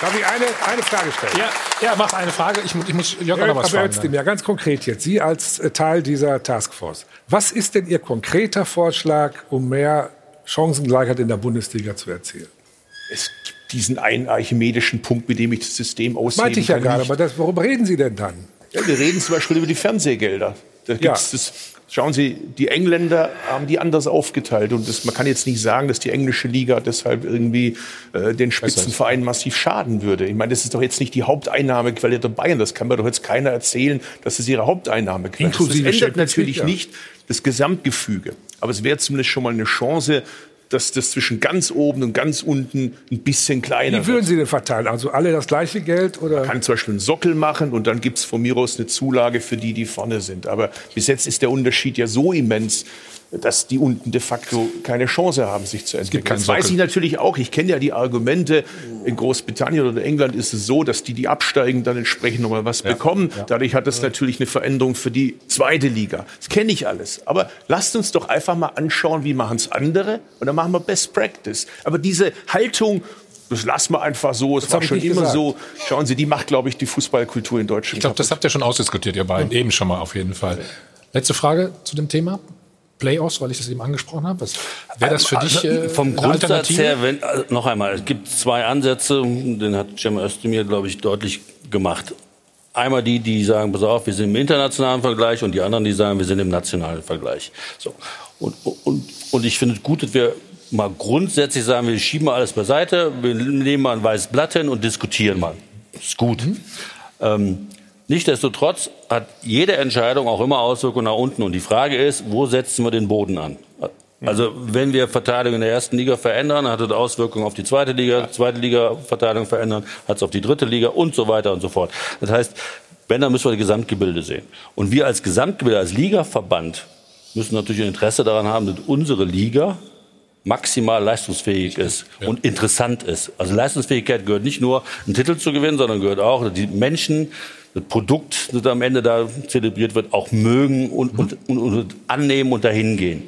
Darf ich eine, eine Frage stellen? Ja, ja, mach eine Frage. Ich, ich muss Jörg auch noch was aber fragen. Özlem, ja, ganz konkret jetzt. Sie als äh, Teil dieser Taskforce. Was ist denn Ihr konkreter Vorschlag, um mehr Chancengleichheit in der Bundesliga zu erzielen? Es gibt diesen einen archimedischen Punkt, mit dem ich das System ausheben Meinte ich ja gerade, aber das, worüber reden Sie denn dann? Ja, wir reden zum Beispiel über die Fernsehgelder. Da gibt's das, schauen Sie, die Engländer haben die anders aufgeteilt. Und das, man kann jetzt nicht sagen, dass die englische Liga deshalb irgendwie äh, den Spitzenvereinen massiv schaden würde. Ich meine, das ist doch jetzt nicht die Haupteinnahmequelle der Bayern. Das kann mir doch jetzt keiner erzählen, dass es ihre Haupteinnahmequelle ist. Das ändert natürlich ja. nicht das Gesamtgefüge. Aber es wäre zumindest schon mal eine Chance, dass das zwischen ganz oben und ganz unten ein bisschen kleiner Wie würden Sie denn verteilen? Also alle das gleiche Geld oder? kann zum Beispiel einen Sockel machen und dann gibt's von mir aus eine Zulage für die, die vorne sind. Aber bis jetzt ist der Unterschied ja so immens, dass die unten de facto keine Chance haben, sich zu entwickeln. Das weiß ich natürlich auch. Ich kenne ja die Argumente. In Großbritannien oder England ist es so, dass die, die absteigen, dann entsprechend nochmal was bekommen. Dadurch hat das natürlich eine Veränderung für die zweite Liga. Das kenne ich alles. Aber lasst uns doch einfach mal anschauen, wie machen es andere. Und dann machen wir Best Practice. Aber diese Haltung, das lassen wir einfach so. Es war hab ich schon immer gesagt. so. Schauen Sie, die macht, glaube ich, die Fußballkultur in Deutschland. Ich glaube, das habt ihr schon ausdiskutiert, ihr beiden. Eben schon mal auf jeden Fall. Letzte Frage zu dem Thema. Playoffs, weil ich das eben angesprochen habe. Wäre das für dich äh, Vom Grundsatz her, wenn, also noch einmal, es gibt zwei Ansätze, den hat Cem Özdemir, glaube ich, deutlich gemacht. Einmal die, die sagen, pass auf, wir sind im internationalen Vergleich und die anderen, die sagen, wir sind im nationalen Vergleich. So. Und, und, und ich finde es gut, dass wir mal grundsätzlich sagen, wir schieben mal alles beiseite, wir nehmen mal ein weißes Blatt hin und diskutieren mal. Ist gut. Ähm, Nichtsdestotrotz hat jede Entscheidung auch immer Auswirkungen nach unten. Und die Frage ist, wo setzen wir den Boden an? Also wenn wir Verteilung in der ersten Liga verändern, hat das Auswirkungen auf die zweite Liga, zweite Liga Verteilung verändern, hat es auf die dritte Liga und so weiter und so fort. Das heißt, wenn, dann müssen wir die Gesamtgebilde sehen. Und wir als Gesamtgebilde, als Ligaverband müssen natürlich ein Interesse daran haben, dass unsere Liga maximal leistungsfähig ist und interessant ist. Also Leistungsfähigkeit gehört nicht nur, einen Titel zu gewinnen, sondern gehört auch, dass die Menschen das Produkt, das am Ende da zelebriert wird, auch mögen und, und, und, und annehmen und dahin gehen.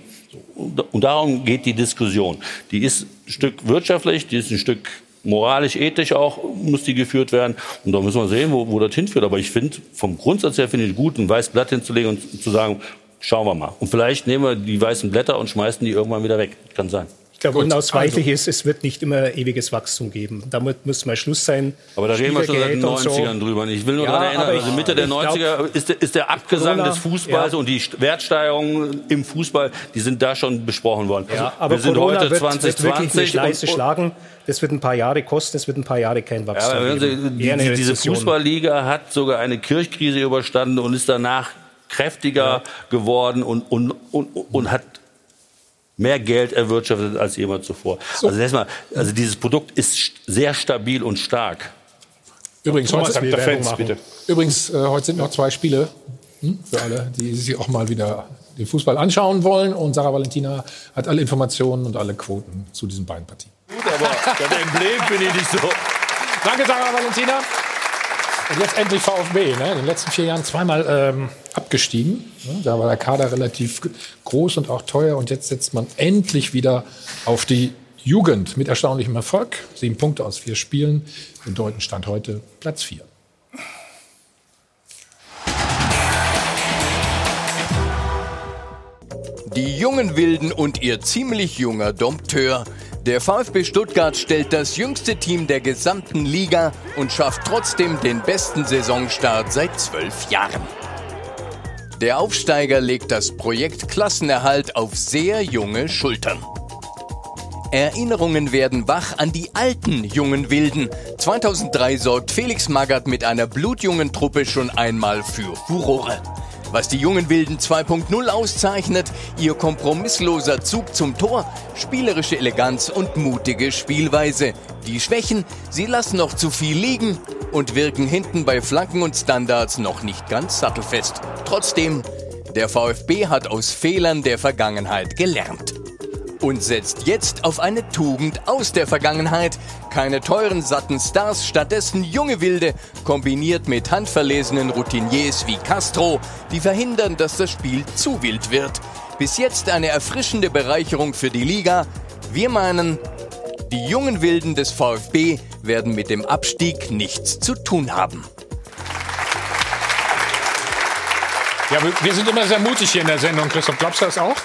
Und, darum geht die Diskussion. Die ist ein Stück wirtschaftlich, die ist ein Stück moralisch, ethisch auch, muss die geführt werden. Und da müssen wir sehen, wo, wo das hinführt. Aber ich finde, vom Grundsatz her finde ich gut, ein weißes Blatt hinzulegen und zu sagen, schauen wir mal. Und vielleicht nehmen wir die weißen Blätter und schmeißen die irgendwann wieder weg. Kann sein. Glaube, Gut, unausweichlich also. ist, es wird nicht immer ewiges Wachstum geben. Damit muss mal Schluss sein. Aber da reden wir schon seit den Spielergehälter und 90ern drüber. Ich will nur Ja, daran erinnern, also Mitte der ich 90er ist der, ist der Abgesang Corona- des Fußballs ja. und die St- Wertsteigerungen im Fußball, die sind da schon besprochen worden. Ja, Also, aber wir sind Corona heute wird, wird wirklich 2020 und, schlagen. Das wird ein paar Jahre kosten, das wird ein paar Jahre kein ja, Wachstum aber hören Sie, geben. die, diese. Fußballliga hat sogar eine Kirchkrise überstanden und ist danach kräftiger geworden und, und, und, und hat mehr Geld erwirtschaftet als jemals zuvor. Also, erstmal, also dieses Produkt ist st- sehr stabil und stark. Übrigens, Thomas, heute, der Fans, bitte. Übrigens, äh, heute sind noch zwei Spiele hm, für alle, die sich auch mal wieder den Fußball anschauen wollen. Und Sarah Valentina hat alle Informationen und alle Quoten zu diesen beiden Partien. Gut, aber das Emblem finde ich nicht so. Danke, Sarah Valentina. Und jetzt endlich VfB. Ne? In den letzten vier Jahren zweimal ähm, abgestiegen. Da war der Kader relativ groß und auch teuer. Und jetzt setzt man endlich wieder auf die Jugend mit erstaunlichem Erfolg. Sieben Punkte aus vier Spielen. Bedeuten Stand heute Platz vier. Die jungen Wilden und ihr ziemlich junger Dompteur. Der VfB Stuttgart stellt das jüngste Team der gesamten Liga und schafft trotzdem den besten Saisonstart seit zwölf Jahren. Der Aufsteiger legt das Projekt Klassenerhalt auf sehr junge Schultern. Erinnerungen werden wach an die alten jungen Wilden. 2003 sorgt Felix Magath mit einer blutjungen Truppe schon einmal für Furore. Was die jungen Wilden 2.0 auszeichnet, ihr kompromissloser Zug zum Tor, spielerische Eleganz und mutige Spielweise. Die Schwächen, sie lassen noch zu viel liegen und wirken hinten bei Flanken und Standards noch nicht ganz sattelfest. Trotzdem, der VfB hat aus Fehlern der Vergangenheit gelernt und setzt jetzt auf eine Tugend aus der Vergangenheit. Keine teuren, satten Stars, stattdessen junge Wilde, kombiniert mit handverlesenen Routiniers wie Castro, die verhindern, dass das Spiel zu wild wird. Bis jetzt eine erfrischende Bereicherung für die Liga. Wir meinen, die jungen Wilden des VfB werden mit dem Abstieg nichts zu tun haben. Ja, wir- sind immer sehr mutig hier in der Sendung, Christoph. Glaubst du das auch?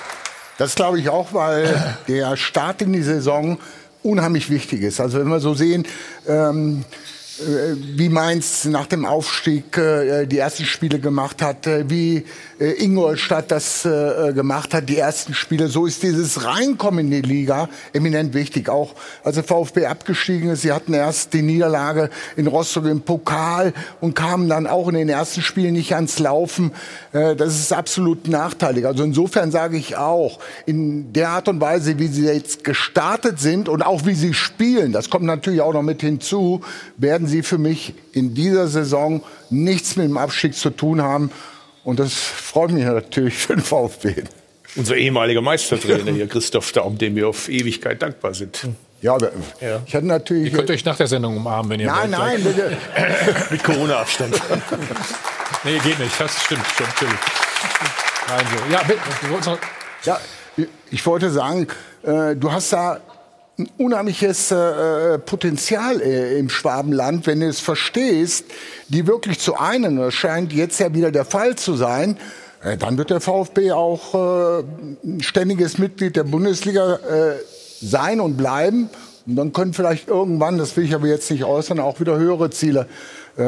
Das glaube ich auch, weil der Start in die Saison unheimlich wichtig ist. Also wenn wir so sehen, ähm, äh, wie Mainz nach dem Aufstieg äh, die ersten Spiele gemacht hat, äh, wie äh, Ingolstadt das äh, gemacht hat, die ersten Spiele. So ist dieses Reinkommen in die Liga eminent wichtig. Auch als der VfB abgestiegen ist, sie hatten erst die Niederlage in Rostock im Pokal und kamen dann auch in den ersten Spielen nicht ans Laufen. Äh, das ist absolut nachteilig. Also insofern sage ich auch, in der Art und Weise, wie sie jetzt gestartet sind und auch wie sie spielen, das kommt natürlich auch noch mit hinzu, werden sie für mich in dieser Saison nichts mit dem Abstieg zu tun haben. Und das freut mich natürlich für den VfB. Unser ehemaliger Meistertrainer hier, Christoph Daum, dem wir auf Ewigkeit dankbar sind. Ja, aber ich hatte natürlich. Ihr könnt euch nach der Sendung umarmen, wenn ihr Nein, wollt. nein, bitte. [laughs] Mit Corona-Abstand. [laughs] nee, geht nicht. Das stimmt, stimmt, natürlich. Also, ja, bitte. Ja, ich wollte sagen, äh, du hast da ein unheimliches äh, Potenzial äh, im Schwabenland, wenn du es verstehst, die wirklich zu einen. Das scheint jetzt ja wieder der Fall zu sein. Äh, dann wird der VfB auch äh, ein ständiges Mitglied der Bundesliga äh, sein und bleiben. Und dann können vielleicht irgendwann, das will ich aber jetzt nicht äußern, auch wieder höhere Ziele äh,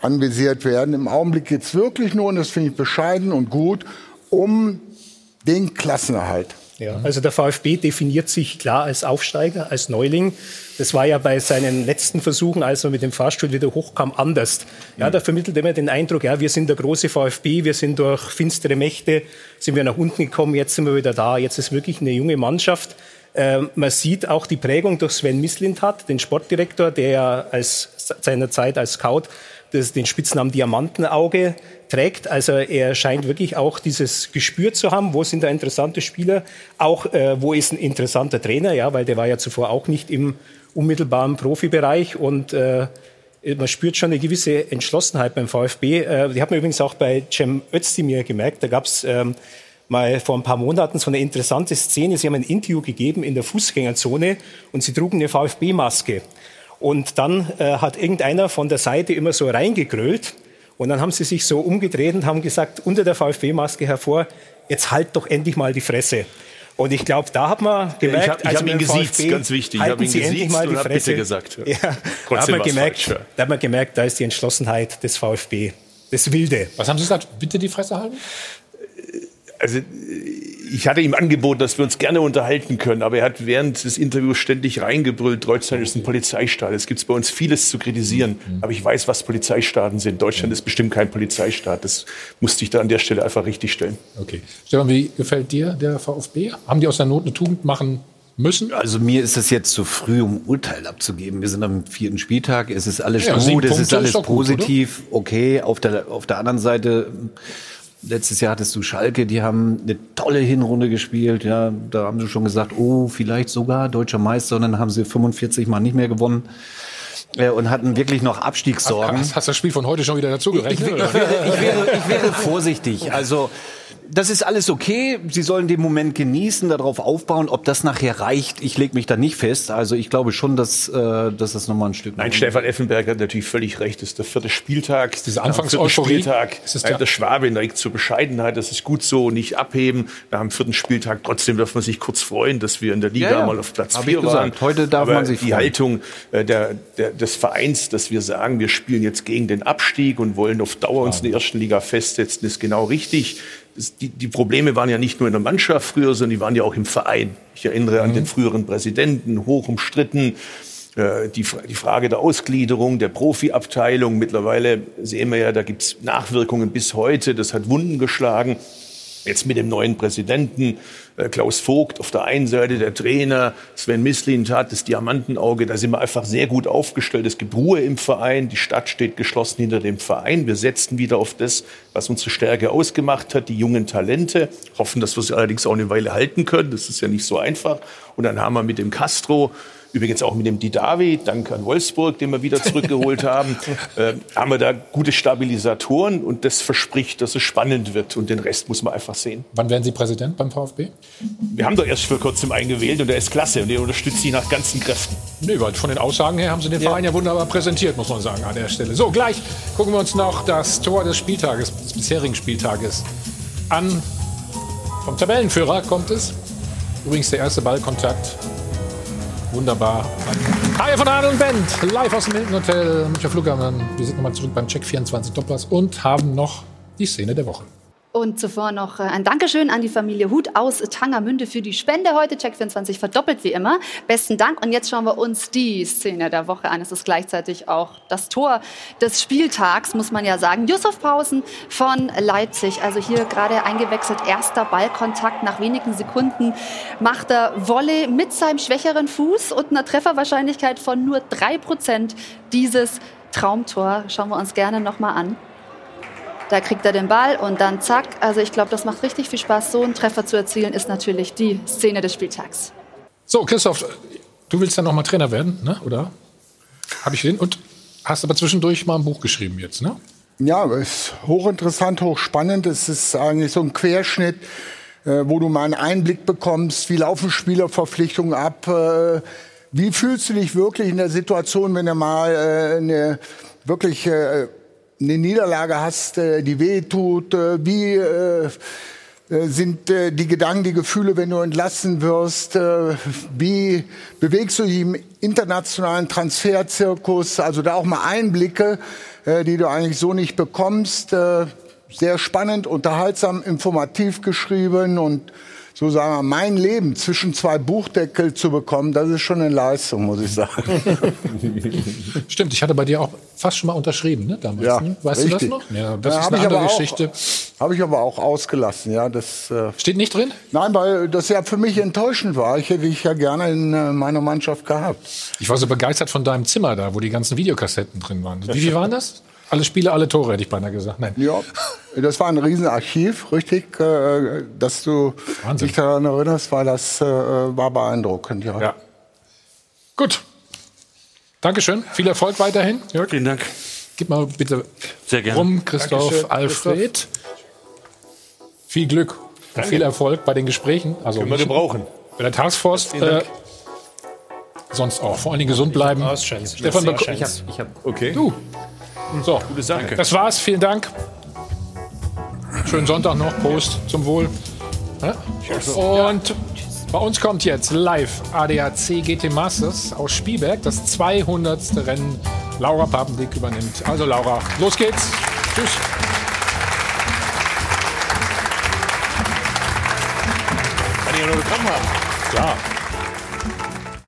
anvisiert werden. Im Augenblick geht es wirklich nur, und das finde ich bescheiden und gut, um den Klassenerhalt. Ja, also der VfB definiert sich klar als Aufsteiger, als Neuling. Das war ja bei seinen letzten Versuchen, als er mit dem Fahrstuhl wieder hochkam, anders. Ja, da vermittelt immer den Eindruck, ja, wir sind der große VfB, wir sind durch finstere Mächte, sind wir nach unten gekommen, jetzt sind wir wieder da. Jetzt ist wirklich eine junge Mannschaft. Ähm, man sieht auch die Prägung durch Sven Mislintat, den Sportdirektor, der ja als seiner Zeit als Scout das, den Spitznamen Diamantenauge trägt. Also er scheint wirklich auch dieses Gespür zu haben, wo sind da interessante Spieler, auch äh, wo ist ein interessanter Trainer, ja, weil der war ja zuvor auch nicht im unmittelbaren Profibereich und äh, man spürt schon eine gewisse Entschlossenheit beim VfB. Äh, die hat man übrigens auch bei Cem Özdemir gemerkt. Da gab es ähm, mal vor ein paar Monaten so eine interessante Szene. Sie haben ein Interview gegeben in der Fußgängerzone und sie trugen eine VfB-Maske. Und dann äh, hat irgendeiner von der Seite immer so reingegrölt. Und dann haben sie sich so umgedreht und haben gesagt, unter der VfB-Maske hervor, jetzt halt doch endlich mal die Fresse. Und ich glaube, da hat man gemerkt, ich hab- ich also hab ihn gesiezt, ganz wichtig. Ich halten hab ihn Sie endlich mal die Fresse. bitte gesagt, ja. Ja, da, hat man gemerkt, falsch, ja. da hat man gemerkt, da ist die Entschlossenheit des VfB, das Wilde. Was haben Sie gesagt? Bitte die Fresse halten? Also ich hatte ihm angeboten, dass wir uns gerne unterhalten können, aber er hat während des Interviews ständig reingebrüllt, Deutschland ist ein Polizeistaat. Es gibt bei uns vieles zu kritisieren, aber ich weiß, was Polizeistaaten sind. Deutschland ist bestimmt kein Polizeistaat. Das musste ich da an der Stelle einfach richtig stellen. Okay. Stefan, wie gefällt dir der VfB? Haben die aus der Not eine Tugend machen müssen? Also mir ist es jetzt zu früh, um Urteil abzugeben. Wir sind am vierten Spieltag, es ist alles Ja, gut, es ist alles ist doch gut, positiv, okay. Auf der, auf der anderen Seite, letztes Jahr hattest du Schalke, die haben eine tolle Hinrunde gespielt. Ja, da haben sie schon gesagt, oh, vielleicht sogar deutscher Meister. Und dann haben sie 45 Mal nicht mehr gewonnen. äh, Und hatten wirklich noch Abstiegssorgen. Hast, hast das Spiel von heute schon wieder dazu Ich, gerechnet? ich, wäre, ich, wäre, ich wäre vorsichtig. Also das ist alles okay. Sie sollen den Moment genießen, darauf aufbauen. Ob das nachher reicht, ich lege mich da nicht fest. Also ich glaube schon, dass, äh, dass das nochmal ein Stück Nein, Stefan Effenberg hat natürlich völlig recht. Das ist der vierte Spieltag. Ist Nach dem vierten Anfangseuphorie? Spieltag. Ist es Nein, der- der Schwabe neigt zur Bescheidenheit. Das ist gut so, nicht abheben. Nach dem vierten Spieltag trotzdem darf man sich kurz freuen, dass wir in der Liga Ja, ja. mal auf Platz Hab vier waren. Heute darf Aber man sich die freuen. Haltung äh, der, der, des Vereins, dass wir sagen, wir spielen jetzt gegen den Abstieg und wollen auf Dauer uns in der ersten Liga festsetzen, ist genau richtig. Die, die Probleme waren ja nicht nur in der Mannschaft früher, sondern die waren ja auch im Verein. Ich erinnere an den früheren Präsidenten, hoch umstritten. Äh, Die, die Frage der Ausgliederung, der Profiabteilung. Mittlerweile sehen wir ja, da gibt's Nachwirkungen bis heute. Das hat Wunden geschlagen. Jetzt mit dem neuen Präsidenten Klaus Vogt auf der einen Seite, der Trainer Sven Mislin hat das Diamantenauge. Da sind wir einfach sehr gut aufgestellt. Es gibt Ruhe im Verein. Die Stadt steht geschlossen hinter dem Verein. Wir setzen wieder auf das, was unsere Stärke ausgemacht hat, die jungen Talente. Hoffen, dass wir sie allerdings auch eine Weile halten können. Das ist ja nicht so einfach. Und dann haben wir mit dem Castro Übrigens auch mit dem Didavi, dank an Wolfsburg, den wir wieder zurückgeholt [laughs] haben, äh, haben wir da gute Stabilisatoren und das verspricht, dass es spannend wird und den Rest muss man einfach sehen. Wann werden Sie Präsident beim VfB? Wir haben doch erst vor kurzem eingewählt und der ist klasse und der unterstützt sie nach ganzen Kräften. Nee, weil von den Aussagen her haben Sie den Verein ja wunderbar präsentiert, muss man sagen, an der Stelle. So, gleich gucken wir uns noch das Tor des Spieltages, des bisherigen Spieltages an. Vom Tabellenführer kommt es. Übrigens der erste Ballkontakt. Wunderbar. Hi von Adel und Bent, live aus dem Hilton Hotel Münchner Flughafen. Wir sind nochmal zurück beim Check 24 Doppers und haben noch die Szene der Woche. Und zuvor noch äh, ein Dankeschön an die Familie Hut aus Tangermünde für die Spende heute. Check24 verdoppelt wie immer. Besten Dank. Und jetzt schauen wir uns die Szene der Woche an. Es ist gleichzeitig auch das Tor des Spieltags, muss man ja sagen. Yusuf Pausen von Leipzig. Also hier gerade eingewechselt. Erster Ballkontakt. Nach wenigen Sekunden macht er Volley mit seinem schwächeren Fuß und einer Trefferwahrscheinlichkeit von nur drei Prozent dieses Traumtor. Schauen wir uns gerne nochmal an. Da kriegt er den Ball und dann zack. Also ich glaube, das macht richtig viel Spaß. So einen Treffer zu erzielen, ist natürlich die Szene des Spieltags. So, Christoph, du willst ja noch mal Trainer werden, ne? oder? Habe ich den? Und hast aber zwischendurch mal ein Buch geschrieben jetzt, ne? Ja, es ist hochinteressant, hochspannend. Es ist eigentlich so ein Querschnitt, äh, wo du mal einen Einblick bekommst, wie laufen Spielerverpflichtungen ab, äh, wie fühlst du dich wirklich in der Situation, wenn du mal äh, eine wirklich eine Niederlage hast, äh, die weh tut, äh, wie äh, sind die Gedanken, die Gefühle, wenn du entlassen wirst? Wie bewegst du dich im internationalen Transferzirkus? Also da auch mal Einblicke, die du eigentlich so nicht bekommst. Sehr spannend, unterhaltsam, informativ geschrieben und so sagen wir, mein Leben zwischen zwei Buchdeckel zu bekommen, das ist schon eine Leistung, muss ich sagen. [laughs] Stimmt, ich hatte bei dir auch fast schon mal unterschrieben, ne? Damals, Ja, ne? Weißt richtig. du das noch? Ja, das Ja, ist eine aber andere auch- Geschichte. Habe ich aber auch ausgelassen, ja. Das, äh Steht nicht drin? Nein, weil das ja für mich enttäuschend war. Ich hätte dich ja gerne in äh, meiner Mannschaft gehabt. Ich war so begeistert von deinem Zimmer da, wo die ganzen Videokassetten drin waren. Wie viel waren das? Alle Spiele, alle Tore, hätte ich beinahe gesagt. Nein. Ja, das war ein Riesenarchiv, richtig, äh, dass du Wahnsinn. dich daran erinnerst, weil das äh, war beeindruckend, ja. Ja. Gut. Dankeschön. Viel Erfolg weiterhin. Jörg. Vielen Dank. Gib mal bitte Sehr gerne. rum, Christoph, Dankeschön, Alfred. Viel Glück und viel Erfolg bei den Gesprächen. Also Können wir gebrauchen. Bei der Taskforce. Äh, sonst auch. Vor allen Dingen gesund bleiben. Stefan, ich hab, ich hab, Okay. du. So, Gute Sache. das war's. Vielen Dank. Schönen Sonntag noch. Prost. Zum Wohl. Und bei uns kommt jetzt live ADAC GT Masters aus Spielberg, das 200. Rennen. Laura Papendick übernimmt. Also Laura, los geht's. Tschüss. Kann ich ja nur gekommen haben. Klar.